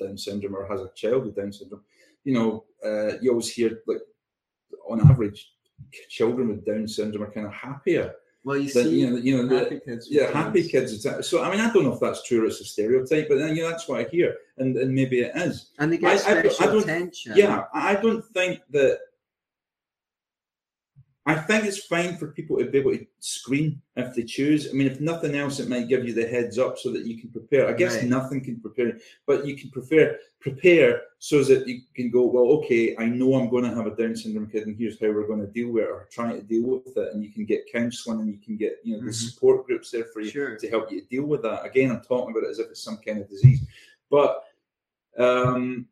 Speaker 2: Down syndrome or has a child with Down syndrome. You know, uh, you always hear like on average, children with Down syndrome are kind of happier
Speaker 1: Well, you
Speaker 2: than
Speaker 1: see,
Speaker 2: you know, you know, the,
Speaker 1: happy kids.
Speaker 2: yeah, happy
Speaker 1: kids.
Speaker 2: exactly. So I mean, I don't know if that's true or it's a stereotype, but then you know that's what I hear, and and maybe it is.
Speaker 1: And they get
Speaker 2: I- I I
Speaker 1: attention.
Speaker 2: Yeah, I don't think that. I think it's fine for people to be able to screen if they choose. I mean, if nothing else, it might give you the heads up so that you can prepare. I guess
Speaker 1: Right.
Speaker 2: nothing can prepare, but you can prepare prepare so that you can go. Well, okay, I know I'm going to have a Down syndrome kid, and here's how we're going to deal with it, or try to deal with it. And you can get counselling, and you can get you know the
Speaker 1: Mhm.
Speaker 2: support groups there for you
Speaker 1: Sure.
Speaker 2: to help you deal with that. Again, I'm talking about it as if it's some kind of disease, but um,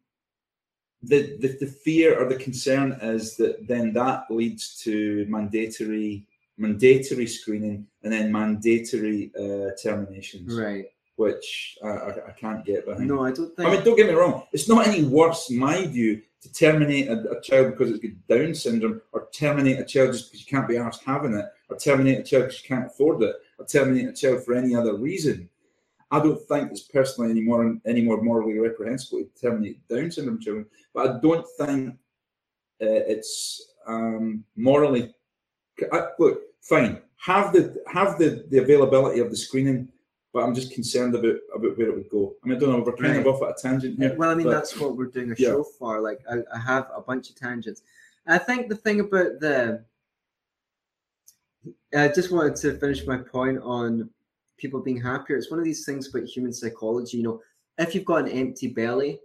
Speaker 2: the, the the fear or the concern is that then that leads to mandatory mandatory screening and then mandatory uh, terminations,
Speaker 1: Right.
Speaker 2: which I, I, I can't get behind.
Speaker 1: No, I don't think.
Speaker 2: I mean, don't get me wrong. It's not any worse, in my view, to terminate a, a child because it's got Down syndrome, or terminate a child just because you can't be asked having it, or terminate a child because you can't afford it, or terminate a child for any other reason. I don't think it's personally any more any more morally reprehensible to terminate Down syndrome children, but I don't think uh, it's um, morally. I, look, fine, have the have the, the availability of the screening, but I'm just concerned about about where it would go. I mean, I don't know. We're kind of off at a tangent here.
Speaker 1: Well, I mean,
Speaker 2: but-
Speaker 1: that's what we're doing a
Speaker 2: Yeah.
Speaker 1: show for. Like, I, I have a bunch of tangents. I think the thing about the, I just wanted to finish my point on people being happier. It's one of these things about human psychology. You know, if you've got an empty belly,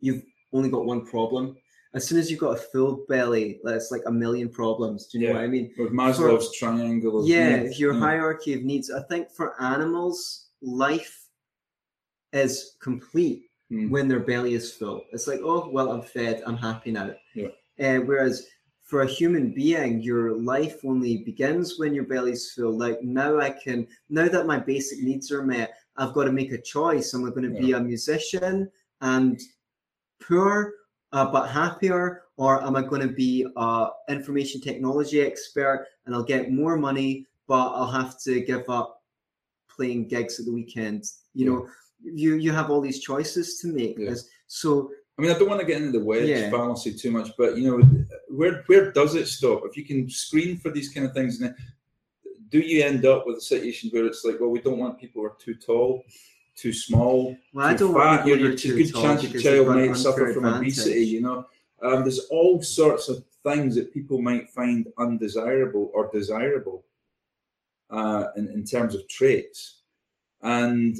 Speaker 1: you've only got one problem. As soon as you've got a full belly, that's like a million problems. Do you know what I mean?
Speaker 2: with Maslow's triangle of
Speaker 1: yeah,
Speaker 2: needs,
Speaker 1: your
Speaker 2: yeah.
Speaker 1: hierarchy of needs. I think for animals, life is complete
Speaker 2: Mm.
Speaker 1: when their belly is full. It's like, oh, well, I'm fed, I'm happy now.
Speaker 2: Yeah.
Speaker 1: Uh, whereas for a human being, your life only begins when your belly's full. Like now, I can now that my basic needs are met, I've got to make a choice. Am I going to be a musician and poor, uh, but happier, or am I going to be a information technology expert and I'll get more money, but I'll have to give up playing gigs at the weekend? You know, you you have all these choices to make.
Speaker 2: Yeah.
Speaker 1: So
Speaker 2: I mean, I don't want to get into the wedge
Speaker 1: Yeah.
Speaker 2: fallacy too much, but you know, where where does it stop? If you can screen for these kind of things, and do you end up with a situation where it's like, well, we don't want people who are too tall, too small,
Speaker 1: well, I
Speaker 2: too
Speaker 1: don't
Speaker 2: fat? You're,
Speaker 1: who
Speaker 2: a good chance your child might suffer from obesity. You know, um, there's all sorts of things that people might find undesirable or desirable uh, in, in terms of traits, and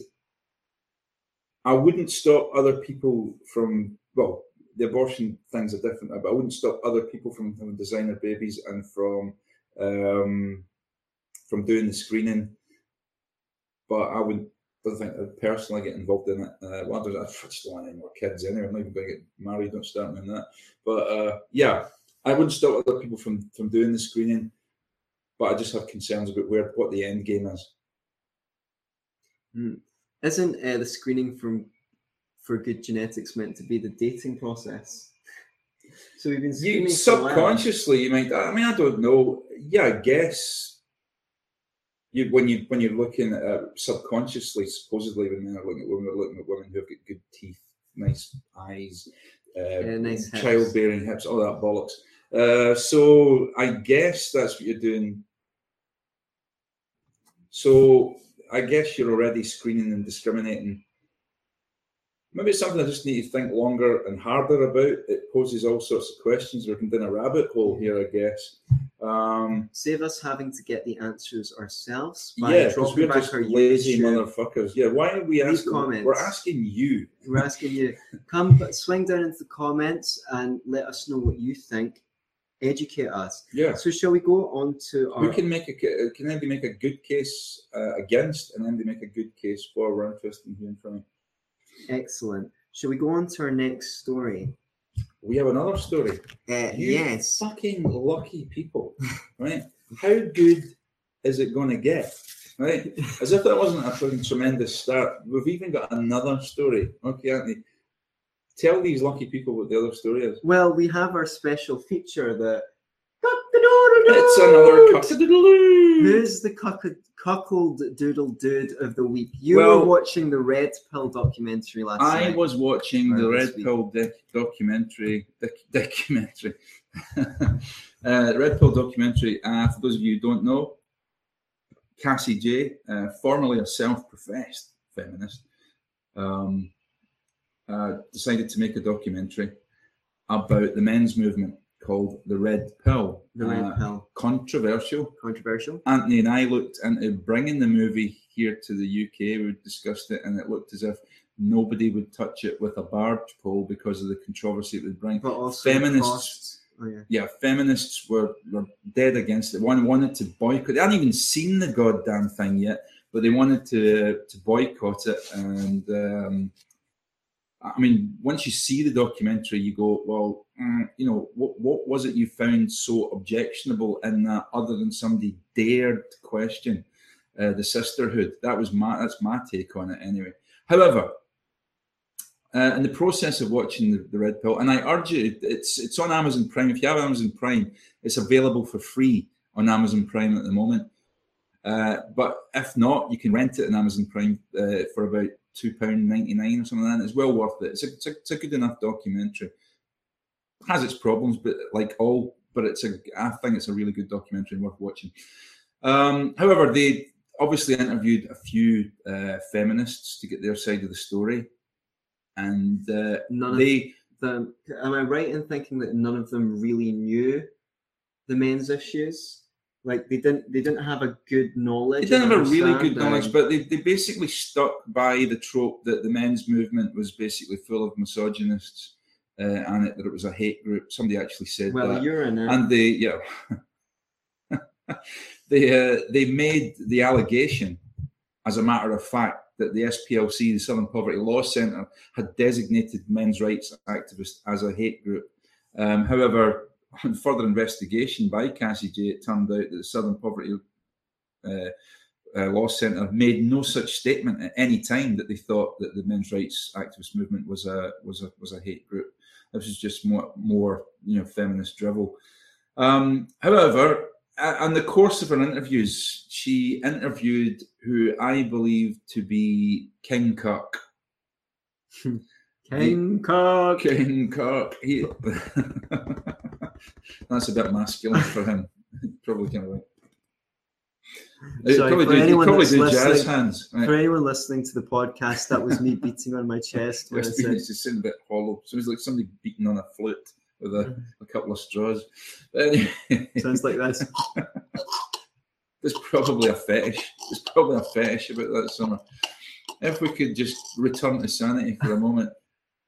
Speaker 2: I wouldn't stop other people from well, the abortion things are different, but I wouldn't stop other people from having designer babies and from um, from doing the screening. But I would don't think I'd personally get involved in it. Uh, well, I I just don't want any more kids anyway. I'm not even going to get married. Don't start me on that. But uh, yeah, I wouldn't stop other people from from doing the screening. But I just have concerns about where what the end game is.
Speaker 1: Isn't uh, the screening from for good genetics meant to be the dating process? So we've been
Speaker 2: You
Speaker 1: for a while.
Speaker 2: subconsciously, you might. I mean, I don't know. Yeah, I guess. You when you when you're looking at uh, subconsciously, supposedly when men are looking at women, are looking at women who've got good teeth, nice eyes, uh,
Speaker 1: Yeah, nice hips.
Speaker 2: childbearing hips, all that bollocks. Uh, so I guess that's what you're doing. So I guess you're already screening and discriminating. Maybe it's something I just need to think longer and harder about. It poses all sorts of questions. We're down a rabbit hole here, I guess. Um,
Speaker 1: Save us having to get the answers ourselves by
Speaker 2: yeah, because we're
Speaker 1: back
Speaker 2: just lazy
Speaker 1: YouTube.
Speaker 2: motherfuckers. Yeah, why are we asking?
Speaker 1: comments.
Speaker 2: We're asking you.
Speaker 1: We're asking you, come but swing down into the comments and let us know what you think. Educate us.
Speaker 2: Yeah.
Speaker 1: So shall we go on to our
Speaker 2: Who can make a can anybody make a good case uh, against, and anybody make a good case for? We're interested in hearing from you.
Speaker 1: Excellent? Shall we go on to our next story?
Speaker 2: We have another story.
Speaker 1: Uh,
Speaker 2: You
Speaker 1: yes.
Speaker 2: Fucking lucky people, right? How good is it going to get? Right? As if that wasn't a fucking tremendous start. We've even got another story. Okay, Anthony. Tell these lucky people what the other story is.
Speaker 1: Well, we have our special feature that
Speaker 2: It's another cock-a-doodle-doo.
Speaker 1: Who's the cuck- cuckold doodle dude of the week? You
Speaker 2: Well-
Speaker 1: were watching the Red Pill documentary last week.
Speaker 2: I
Speaker 1: night.
Speaker 2: was watching the
Speaker 1: Or this
Speaker 2: Red
Speaker 1: week.
Speaker 2: Pill doc- documentary. Doc- documentary. uh, Red Pill documentary. Uh, for those of you who don't know, Cassie Jaye, uh, formerly a self-professed feminist, um, uh, decided to make a documentary about the men's movement called the Red Pill.
Speaker 1: the Red
Speaker 2: Uh,
Speaker 1: Pill.
Speaker 2: Controversial.
Speaker 1: Controversial.
Speaker 2: Anthony and I looked into bringing the movie here to the UK. We discussed it, and it looked as if nobody would touch it with a barge pole because of the controversy it would bring.
Speaker 1: But also
Speaker 2: Feminists-
Speaker 1: Oh yeah.
Speaker 2: Yeah, feminists were, were dead against it. One wanted to boycott. They hadn't even seen the goddamn thing yet, but they wanted to to boycott it. And um, I mean, once you see the documentary, you go, well, mm, you know, what what was it you found so objectionable in that, other than somebody dared to question uh, the sisterhood? That was my that's my take on it anyway. However, uh, in the process of watching the, the Red Pill, and I urge you, it's it's on Amazon Prime. If you have Amazon Prime, it's available for free on Amazon Prime at the moment. Uh, but if not, you can rent it on Amazon Prime uh, for about two pound ninety nine or something like that. It's well worth it. It's a, it's a, it's a good enough documentary. Has its problems, but like all, but it's a I think it's a really good documentary and worth watching. Um, however, they obviously interviewed a few uh, feminists to get their side of the story, and uh,
Speaker 1: None of
Speaker 2: they
Speaker 1: them. Am I right in thinking that none of them really knew the men's issues? Like they didn't. They didn't have a good knowledge.
Speaker 2: They didn't have a really good knowledge, but they, they basically stuck by the trope that the men's movement was basically full of misogynists uh, and it, that it was a hate group. Somebody actually said
Speaker 1: Well,
Speaker 2: that.
Speaker 1: you're in it.
Speaker 2: And they, yeah, they, uh, they made the allegation, as a matter of fact, that the SPLC, the Southern Poverty Law Centre, had designated men's rights activists as a hate group. Um, however, on further investigation by Cassie Jaye, it turned out that the Southern Poverty uh, uh, Law Centre made no such statement at any time that they thought that the men's rights activist movement was a was a was a hate group. This is just more, more you know, feminist drivel. Um, however, in the course of her interviews, she interviewed who I believe to be King Kirk.
Speaker 1: King Cock.
Speaker 2: King Kirk. He, that's a bit masculine for him. Probably kind of like.
Speaker 1: Sorry, for anyone that's listening-
Speaker 2: hands. Right?
Speaker 1: For anyone listening to the podcast, that was me beating on my chest when I
Speaker 2: West
Speaker 1: said,
Speaker 2: Phoenix just sounded a bit hollow. Sounds like somebody beating on a flute with a, a couple of straws. Anyway,
Speaker 1: sounds like this.
Speaker 2: there's probably a fetish. There's probably a fetish about that summer. If we could just return to sanity for a moment,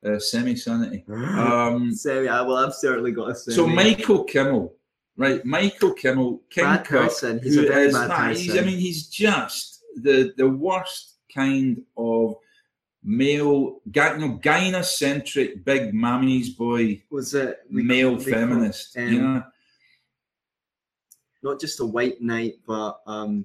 Speaker 2: uh, semi-sanity. Um,
Speaker 1: Sammy, I, well, I've certainly got a Sammy.
Speaker 2: so Michael Kimmel, right? Michael Kimmel, King
Speaker 1: Bad
Speaker 2: Kirk,
Speaker 1: person. He's
Speaker 2: who
Speaker 1: a very
Speaker 2: is-
Speaker 1: bad
Speaker 2: nah, he's- I mean, he's just the the worst kind of male, you know, gynocentric, big mammy's boy,
Speaker 1: was it
Speaker 2: male
Speaker 1: call-
Speaker 2: feminist.
Speaker 1: um,
Speaker 2: you know,
Speaker 1: not just a white knight, but um,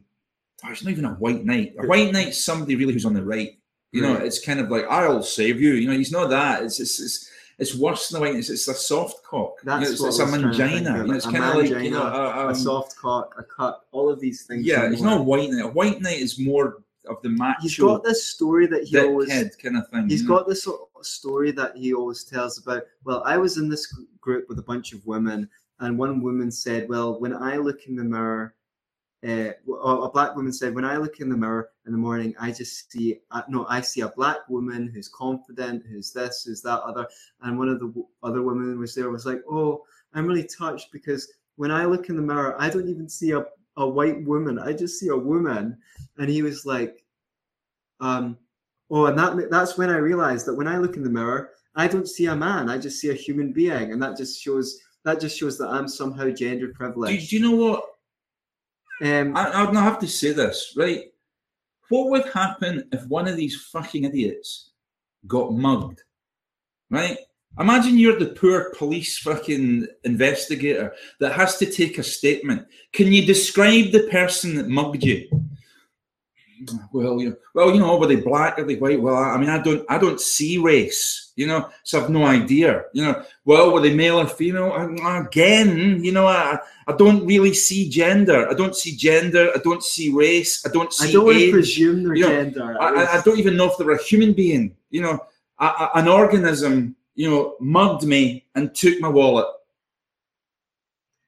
Speaker 2: oh, it's not even a white knight. A white knight's somebody really who's on the right. You know, it's kind of like I'll save you. You know, he's not that. It's it's it's, it's worse than a white. It's, it's a soft cock. You know,
Speaker 1: That's
Speaker 2: it's,
Speaker 1: what
Speaker 2: it's a
Speaker 1: was trying to think
Speaker 2: mangina. You know, it's
Speaker 1: A
Speaker 2: kind of like you know,
Speaker 1: mangina,
Speaker 2: a,
Speaker 1: a
Speaker 2: um,
Speaker 1: soft cock, a cut, all of these things.
Speaker 2: yeah. It's
Speaker 1: more-
Speaker 2: not a white knight. A white knight is more of the macho
Speaker 1: He's got this story that he always.
Speaker 2: kind of thing.
Speaker 1: He's
Speaker 2: you know?
Speaker 1: got this sort of story that he always tells about. Well, I was in this group with a bunch of women, and one woman said, "Well, when I look in the mirror, uh, a black woman said, when I look in the mirror in the morning, I just see uh, no, I see a black woman who's confident, who's this, who's that, other." And one of the w- other women was there was like, "Oh, I'm really touched because when I look in the mirror, I don't even see a a white woman. I just see a woman." And he was like, um, "Oh, and that that's when I realized that when I look in the mirror, I don't see a man. I just see a human being, and that just shows." That just shows that I'm somehow gender
Speaker 2: Do,
Speaker 1: privileged.
Speaker 2: do you know what?
Speaker 1: Um,
Speaker 2: I, I'd not have to say this, right? What would happen if one of these fucking idiots got mugged, right? Imagine you're the poor police fucking investigator that has to take a statement. Can you describe the person that mugged you? Well, you know, well, you know, were they black? Are they white? Well, I mean, I don't, I don't see race, you know, so I've no idea. You know, well, were they male or female? Again, you know, I, I don't really see gender. I don't see gender. I don't see race. I don't see
Speaker 1: I don't
Speaker 2: age.
Speaker 1: presume their
Speaker 2: You know,
Speaker 1: gender.
Speaker 2: I, I- I don't even know if they're a human being. You know, a, a- an organism, you know, mugged me and took my wallet.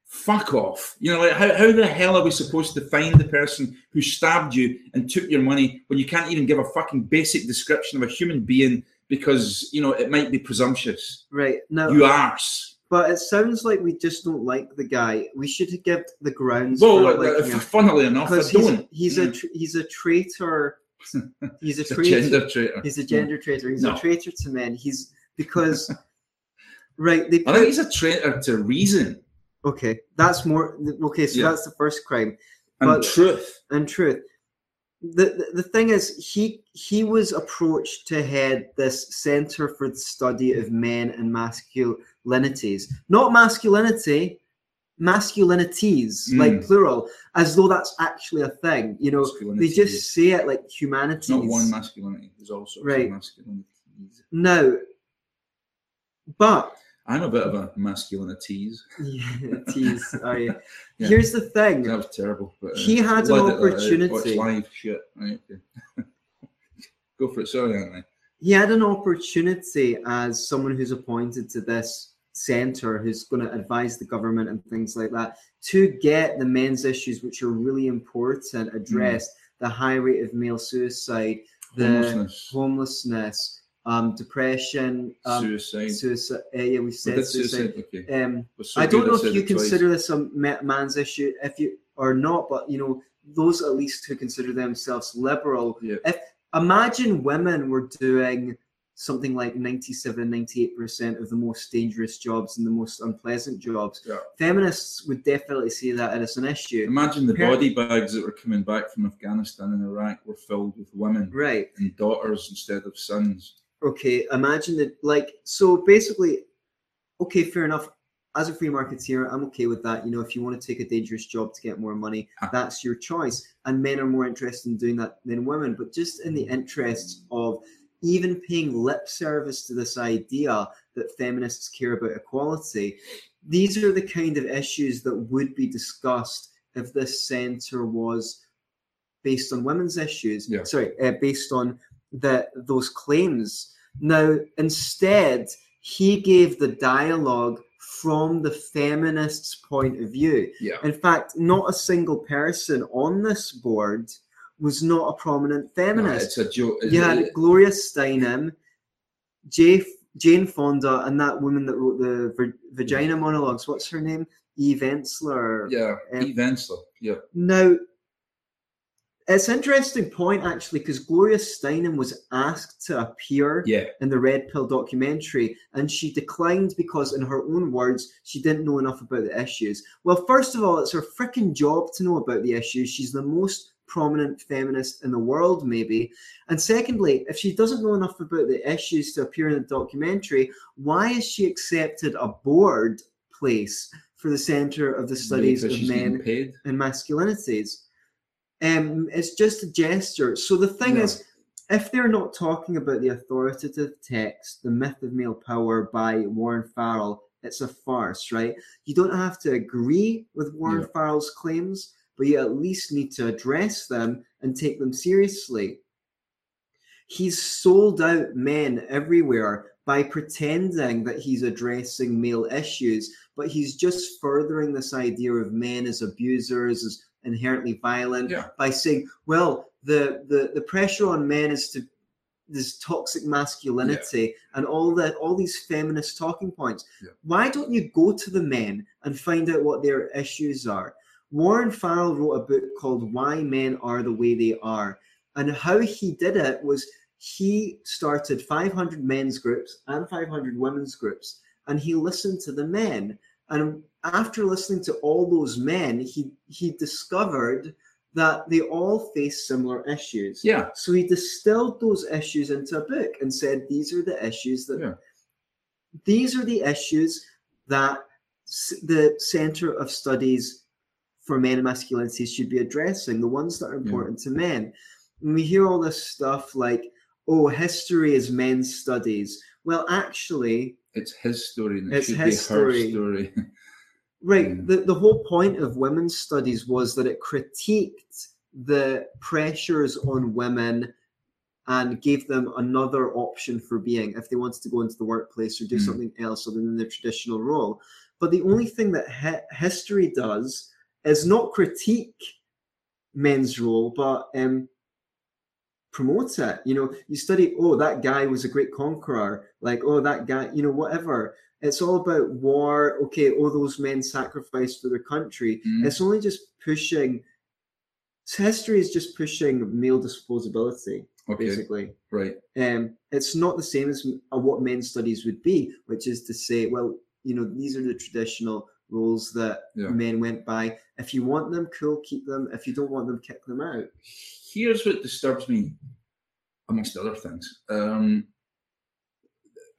Speaker 2: Fuck off. You know, like how, how the hell are we supposed to find the person who stabbed you and took your money when you can't even give a fucking basic description of a human being because, you know, it might be presumptuous?
Speaker 1: right now,
Speaker 2: You arse.
Speaker 1: but it sounds like we just don't like the guy. We should give the grounds
Speaker 2: Well,
Speaker 1: for
Speaker 2: uh,
Speaker 1: liking
Speaker 2: uh, funnily enough, I
Speaker 1: he's,
Speaker 2: don't.
Speaker 1: he's a he's a traitor. He's a
Speaker 2: It's a
Speaker 1: traitor.
Speaker 2: gender traitor.
Speaker 1: He's a gender traitor. He's
Speaker 2: No.
Speaker 1: a traitor to men. He's because right. They
Speaker 2: I think he's a traitor to reason
Speaker 1: okay. That's more okay. So
Speaker 2: Yeah.
Speaker 1: that's the first crime.
Speaker 2: and
Speaker 1: But-
Speaker 2: truth.
Speaker 1: and truth. The, the the thing is, he he was approached to head this Center for the Study of Men and Masculinities, not masculinity, masculinities, like
Speaker 2: Mm.
Speaker 1: plural, as though that's actually a thing. You know, they just say it like humanities.
Speaker 2: not one masculinity. There's also
Speaker 1: Right.
Speaker 2: masculinities.
Speaker 1: No, but
Speaker 2: I'm a bit of a masculinities.
Speaker 1: yeah, tease. Are you?
Speaker 2: Yeah.
Speaker 1: Here's the thing.
Speaker 2: That was terrible. But, uh,
Speaker 1: He had an
Speaker 2: it- let it-
Speaker 1: opportunity.
Speaker 2: Watch live shit. Right. Go for it. Sorry, aren't I?
Speaker 1: he had an opportunity as someone who's appointed to this center who's going to advise the government and things like that to get the men's issues which are really important addressed the high rate of male suicide the
Speaker 2: Homelessness,
Speaker 1: homelessness um, depression um,
Speaker 2: suicide.
Speaker 1: suicide uh, yeah we said suicide
Speaker 2: suicide. Okay.
Speaker 1: um,
Speaker 2: so
Speaker 1: I don't know if you
Speaker 2: it twice.
Speaker 1: consider this a man's issue, if you or not, but you know those at least who consider themselves liberal.
Speaker 2: Yeah.
Speaker 1: If imagine women were doing something like 97, 98 percent of the most dangerous jobs and the most unpleasant jobs,
Speaker 2: Yeah.
Speaker 1: feminists would definitely see that as an issue.
Speaker 2: Imagine the body bags that were coming back from Afghanistan and Iraq were filled with women
Speaker 1: Right.
Speaker 2: and daughters instead of sons.
Speaker 1: Okay. Imagine that. Like so, basically, okay, fair enough. As a free marketeer, I'm okay with that. You know, if you want to take a dangerous job to get more money,
Speaker 2: Ah.
Speaker 1: that's your choice. And men are more interested in doing that than women. But just in the interests of even paying lip service to this idea that feminists care about equality. These are the kind of issues that would be discussed if this centre was based on women's issues.
Speaker 2: Yeah.
Speaker 1: Sorry, uh, based on the those claims. Now, instead, he gave the dialogue from the feminists' point of view.
Speaker 2: Yeah.
Speaker 1: In fact, not a single person on this board was not a prominent
Speaker 2: No,
Speaker 1: feminist.
Speaker 2: it's a joke.
Speaker 1: you had Gloria Steinem, Jay, Jane Fonda, and that woman that wrote the Vagina monologues. What's her name? Eve Ensler.
Speaker 2: Yeah,
Speaker 1: um,
Speaker 2: Eve Ensler. Yeah.
Speaker 1: Now, it's an interesting point actually because Gloria Steinem was asked to appear
Speaker 2: Yeah.
Speaker 1: in the Red Pill documentary, and she declined because, in her own words, she didn't know enough about the issues. Well, first of all, it's her freaking job to know about the issues. She's the most prominent feminist in the world, maybe. And secondly, if she doesn't know enough about the issues to appear in the documentary, why has she accepted a board place for the Center of the Studies of Men and masculinities. Um, it's just a gesture. So the thing
Speaker 2: Yeah.
Speaker 1: is, if they're not talking about the authoritative text, The Myth of Male Power by Warren Farrell, it's a farce, right? You don't have to agree with Warren
Speaker 2: Yeah.
Speaker 1: Farrell's claims, but you at least need to address them and take them seriously. He's sold out men everywhere by pretending that he's addressing male issues, but he's just furthering this idea of men as abusers, as inherently violent,
Speaker 2: Yeah.
Speaker 1: by saying, well, the, the, the pressure on men is to this toxic masculinity and all that all these feminist talking points.
Speaker 2: Yeah.
Speaker 1: Why don't you go to the men and find out what their issues are? Warren Farrell wrote a book called Why Men Are the Way They Are. And how he did it was he started 500 men's groups and 500 women's groups, and he listened to the men. And after listening to all those men, he, he discovered that they all face similar issues.
Speaker 2: Yeah.
Speaker 1: So he distilled those issues into a book and said, these are the issues that
Speaker 2: Yeah.
Speaker 1: these are the issues that s- the Center of Studies for Men and Masculinities should be addressing, the ones that are
Speaker 2: Yeah.
Speaker 1: important to men. And we hear all this stuff like, oh, history is men's studies. Well, actually,
Speaker 2: It's his story and it
Speaker 1: It's
Speaker 2: should
Speaker 1: his
Speaker 2: be
Speaker 1: story.
Speaker 2: her story.
Speaker 1: Right.
Speaker 2: Mm.
Speaker 1: The, the whole point of women's studies was that it critiqued the pressures on women and gave them another option for being if they wanted to go into the workplace or do
Speaker 2: Mm.
Speaker 1: something else other than their traditional role. But the only thing that hi- history does is not critique men's role, but um, promote it. You know, you study, oh, that guy was a great conqueror, like, oh, that guy, you know, whatever. It's all about war. Okay, all those men sacrificed for their country.
Speaker 2: Mm.
Speaker 1: It's only just pushing. History is just pushing male disposability,
Speaker 2: Okay.
Speaker 1: basically.
Speaker 2: Right.
Speaker 1: Um, it's not the same as uh, what men's studies would be, which is to say, well, you know, these are the traditional roles that
Speaker 2: Yeah.
Speaker 1: men went by. If you want them, cool, keep them. If you don't want them, kick them out.
Speaker 2: Here's what disturbs me, amongst other things. Um,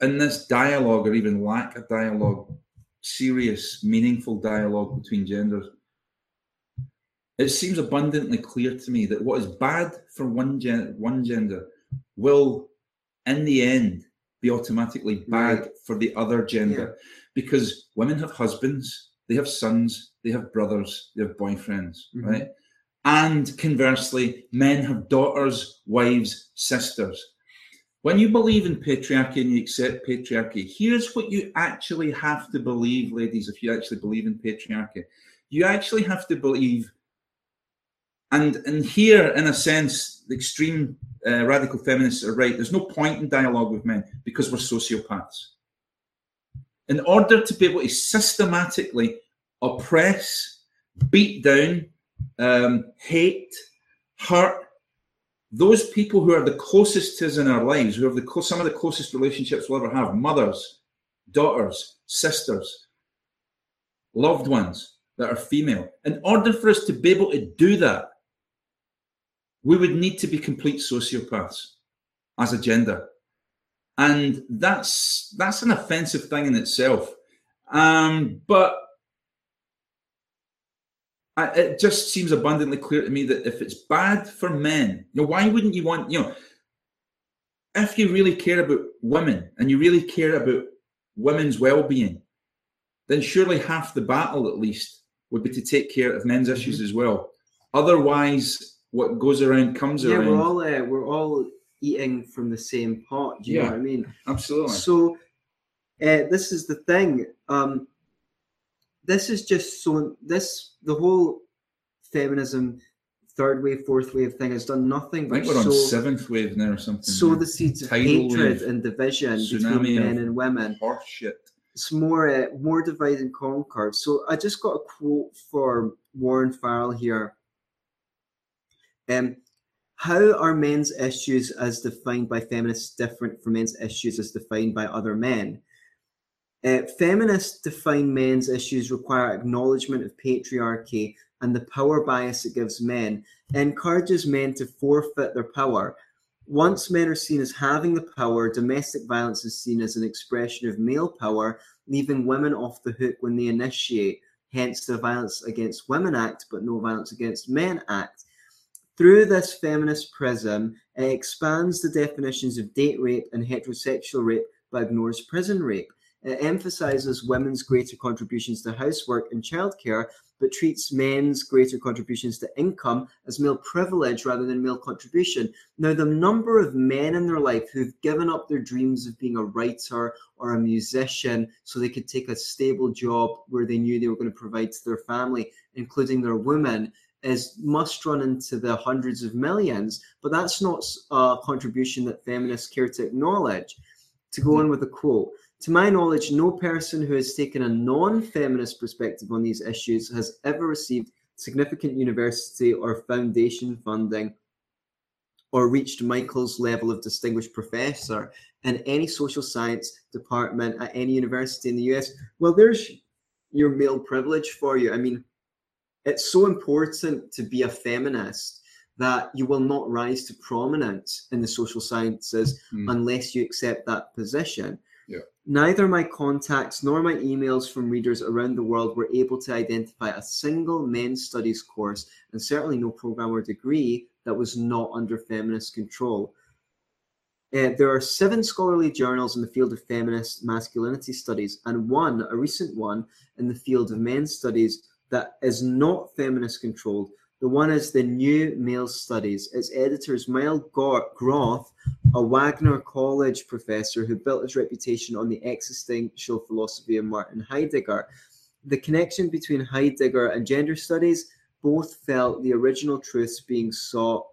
Speaker 2: in this dialogue, or even lack of dialogue, serious, meaningful dialogue between genders, it seems abundantly clear to me that what is bad for one gen- one gender will, in the end, be automatically bad
Speaker 1: Right.
Speaker 2: for the other gender, because women have husbands, they have sons, they have brothers, they have boyfriends,
Speaker 1: Mhm.
Speaker 2: right? And conversely, men have daughters, wives, sisters. When you believe in patriarchy and you accept patriarchy, here's what you actually have to believe, ladies, if you actually believe in patriarchy. You actually have to believe, and, and here, in a sense, the extreme uh, radical feminists are right. There's no point in dialogue with men because we're sociopaths. In order to be able to systematically oppress, beat down, um, hate, hurt those people who are the closest to us in our lives, who have the clo- some of the closest relationships we'll ever have mothers, daughters, sisters, loved ones that are female. In order for us to be able to do that, we would need to be complete sociopaths as a gender. And that's that's an offensive thing in itself. Um, but I, it just seems abundantly clear to me that if it's bad for men, you know, why wouldn't you want, you know, if you really care about women and you really care about women's well-being, then surely half the battle, at least, would be to take care of men's
Speaker 1: Mm-hmm.
Speaker 2: issues as well. Otherwise, what goes around comes
Speaker 1: Yeah,
Speaker 2: around.
Speaker 1: Yeah, we're all uh, we're all eating from the same pot. Do you
Speaker 2: Yeah.
Speaker 1: know what I mean?
Speaker 2: Absolutely.
Speaker 1: So, uh, this is the thing. Um, this is just so this the whole feminism third wave, fourth wave thing has done nothing
Speaker 2: I think we're on
Speaker 1: sow,
Speaker 2: seventh wave now or something.
Speaker 1: sow the seeds of hatred
Speaker 2: wave,
Speaker 1: and division between men and women.
Speaker 2: horse shit.
Speaker 1: It's more uh, more divide and conquer. So I just got a quote for Warren Farrell here. Um, how are men's issues as defined by feminists different from men's issues as defined by other men? Uh, feminists define men's issues require acknowledgement of patriarchy and the power bias it gives men, encourages men to forfeit their power. Once men are seen as having the power, domestic violence is seen as an expression of male power, leaving women off the hook when they initiate. Hence, the Violence Against Women Act, but no Violence Against Men Act. Through this feminist prism, it expands the definitions of date rape and heterosexual rape but ignores prison rape. It emphasizes women's greater contributions to housework and childcare, but treats men's greater contributions to income as male privilege rather than male contribution. Now, the number of men in their life who've given up their dreams of being a writer or a musician so they could take a stable job where they knew they were going to provide to their family, including their women, is must run into the hundreds of millions. But that's not a contribution that feminists care to acknowledge. To go on with a quote, to my knowledge, no person who has taken a non feminist perspective on these issues has ever received significant university or foundation funding or reached Michael's level of distinguished professor in any social science department at any university in the US. Well, there's your male privilege for you. I mean, it's so important to be a feminist that you will not rise to prominence in the social sciences
Speaker 2: Hmm.
Speaker 1: unless you accept that position.
Speaker 2: Yeah.
Speaker 1: Neither my contacts nor my emails from readers around the world were able to identify a single men's studies course, and certainly no program or degree that was not under feminist control. Uh, there are seven scholarly journals in the field of feminist masculinity studies, and one, a recent one, in the field of men's studies that is not feminist controlled. The one is the New Male Studies. Its editor is Miles Groth, a Wagner College professor who built his reputation on the existential philosophy of Martin Heidegger. The connection between Heidegger and gender studies both felt the original truths being sought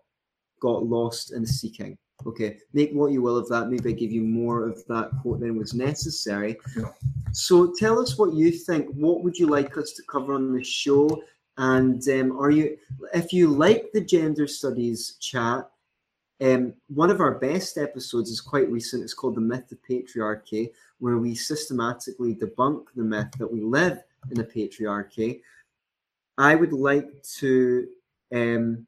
Speaker 1: got lost in seeking. Okay, make what you will of that. Maybe I give you more of that quote than was necessary.
Speaker 2: Yeah.
Speaker 1: So tell us what you think. What would you like us to cover on the show? And um, are you, if you like the gender studies chat, um, one of our best episodes is quite recent. It's called The Myth of Patriarchy, where we systematically debunk the myth that we live in a patriarchy. I would like to um,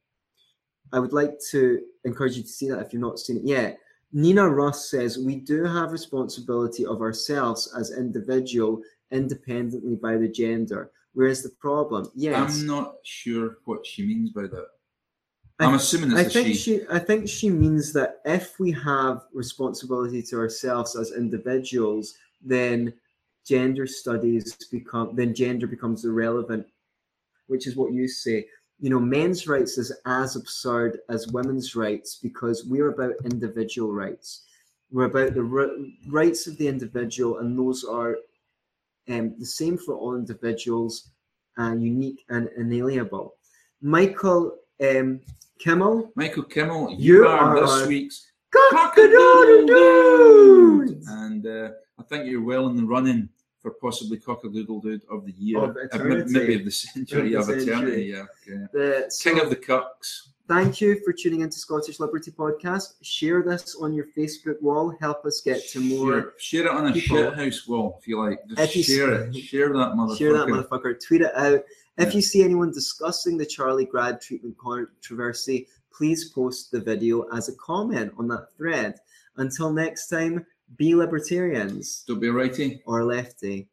Speaker 1: I would like to encourage you to see that if you've not seen it yet. Nina Russ says we do have responsibility of ourselves as individual independently by the gender. Whereas the problem, yes,
Speaker 2: I'm not sure what she means by that.
Speaker 1: I-
Speaker 2: I'm assuming
Speaker 1: I
Speaker 2: it's a
Speaker 1: think
Speaker 2: she.
Speaker 1: she I think she means that if we have responsibility to ourselves as individuals, then gender studies become then gender becomes irrelevant, which is what you say. You know, men's rights is as absurd as women's rights because we're about individual rights. We're about the ri- rights of the individual, and those are um, the same for all individuals and unique and inalienable. Michael um, Kimmel,
Speaker 2: Michael Kimmel,
Speaker 1: You
Speaker 2: you, are,
Speaker 1: are
Speaker 2: this week's
Speaker 1: Cock-a-doodle dude!
Speaker 2: and uh, I think you're well in the running for possibly Cockadoodle Dude of the year,
Speaker 1: Of
Speaker 2: Uh, maybe of the century,
Speaker 1: Of
Speaker 2: of,
Speaker 1: the
Speaker 2: eternity.
Speaker 1: century.
Speaker 2: Yeah, okay.
Speaker 1: The,
Speaker 2: King
Speaker 1: so
Speaker 2: of the Cucks.
Speaker 1: thank you for tuning into Scottish Liberty Podcast. Share this on your Facebook wall. Help us get to more.
Speaker 2: Share, share it on a
Speaker 1: people.
Speaker 2: shit house wall if you like. Just
Speaker 1: you
Speaker 2: share
Speaker 1: s-
Speaker 2: it. Share that motherfucker.
Speaker 1: Share that motherfucker. Tweet it out. If
Speaker 2: Yeah.
Speaker 1: you see anyone discussing the Charlie Gard treatment controversy, please post the video as a comment on that thread. Until next time, be libertarians
Speaker 2: Don't be a righty.
Speaker 1: or lefty.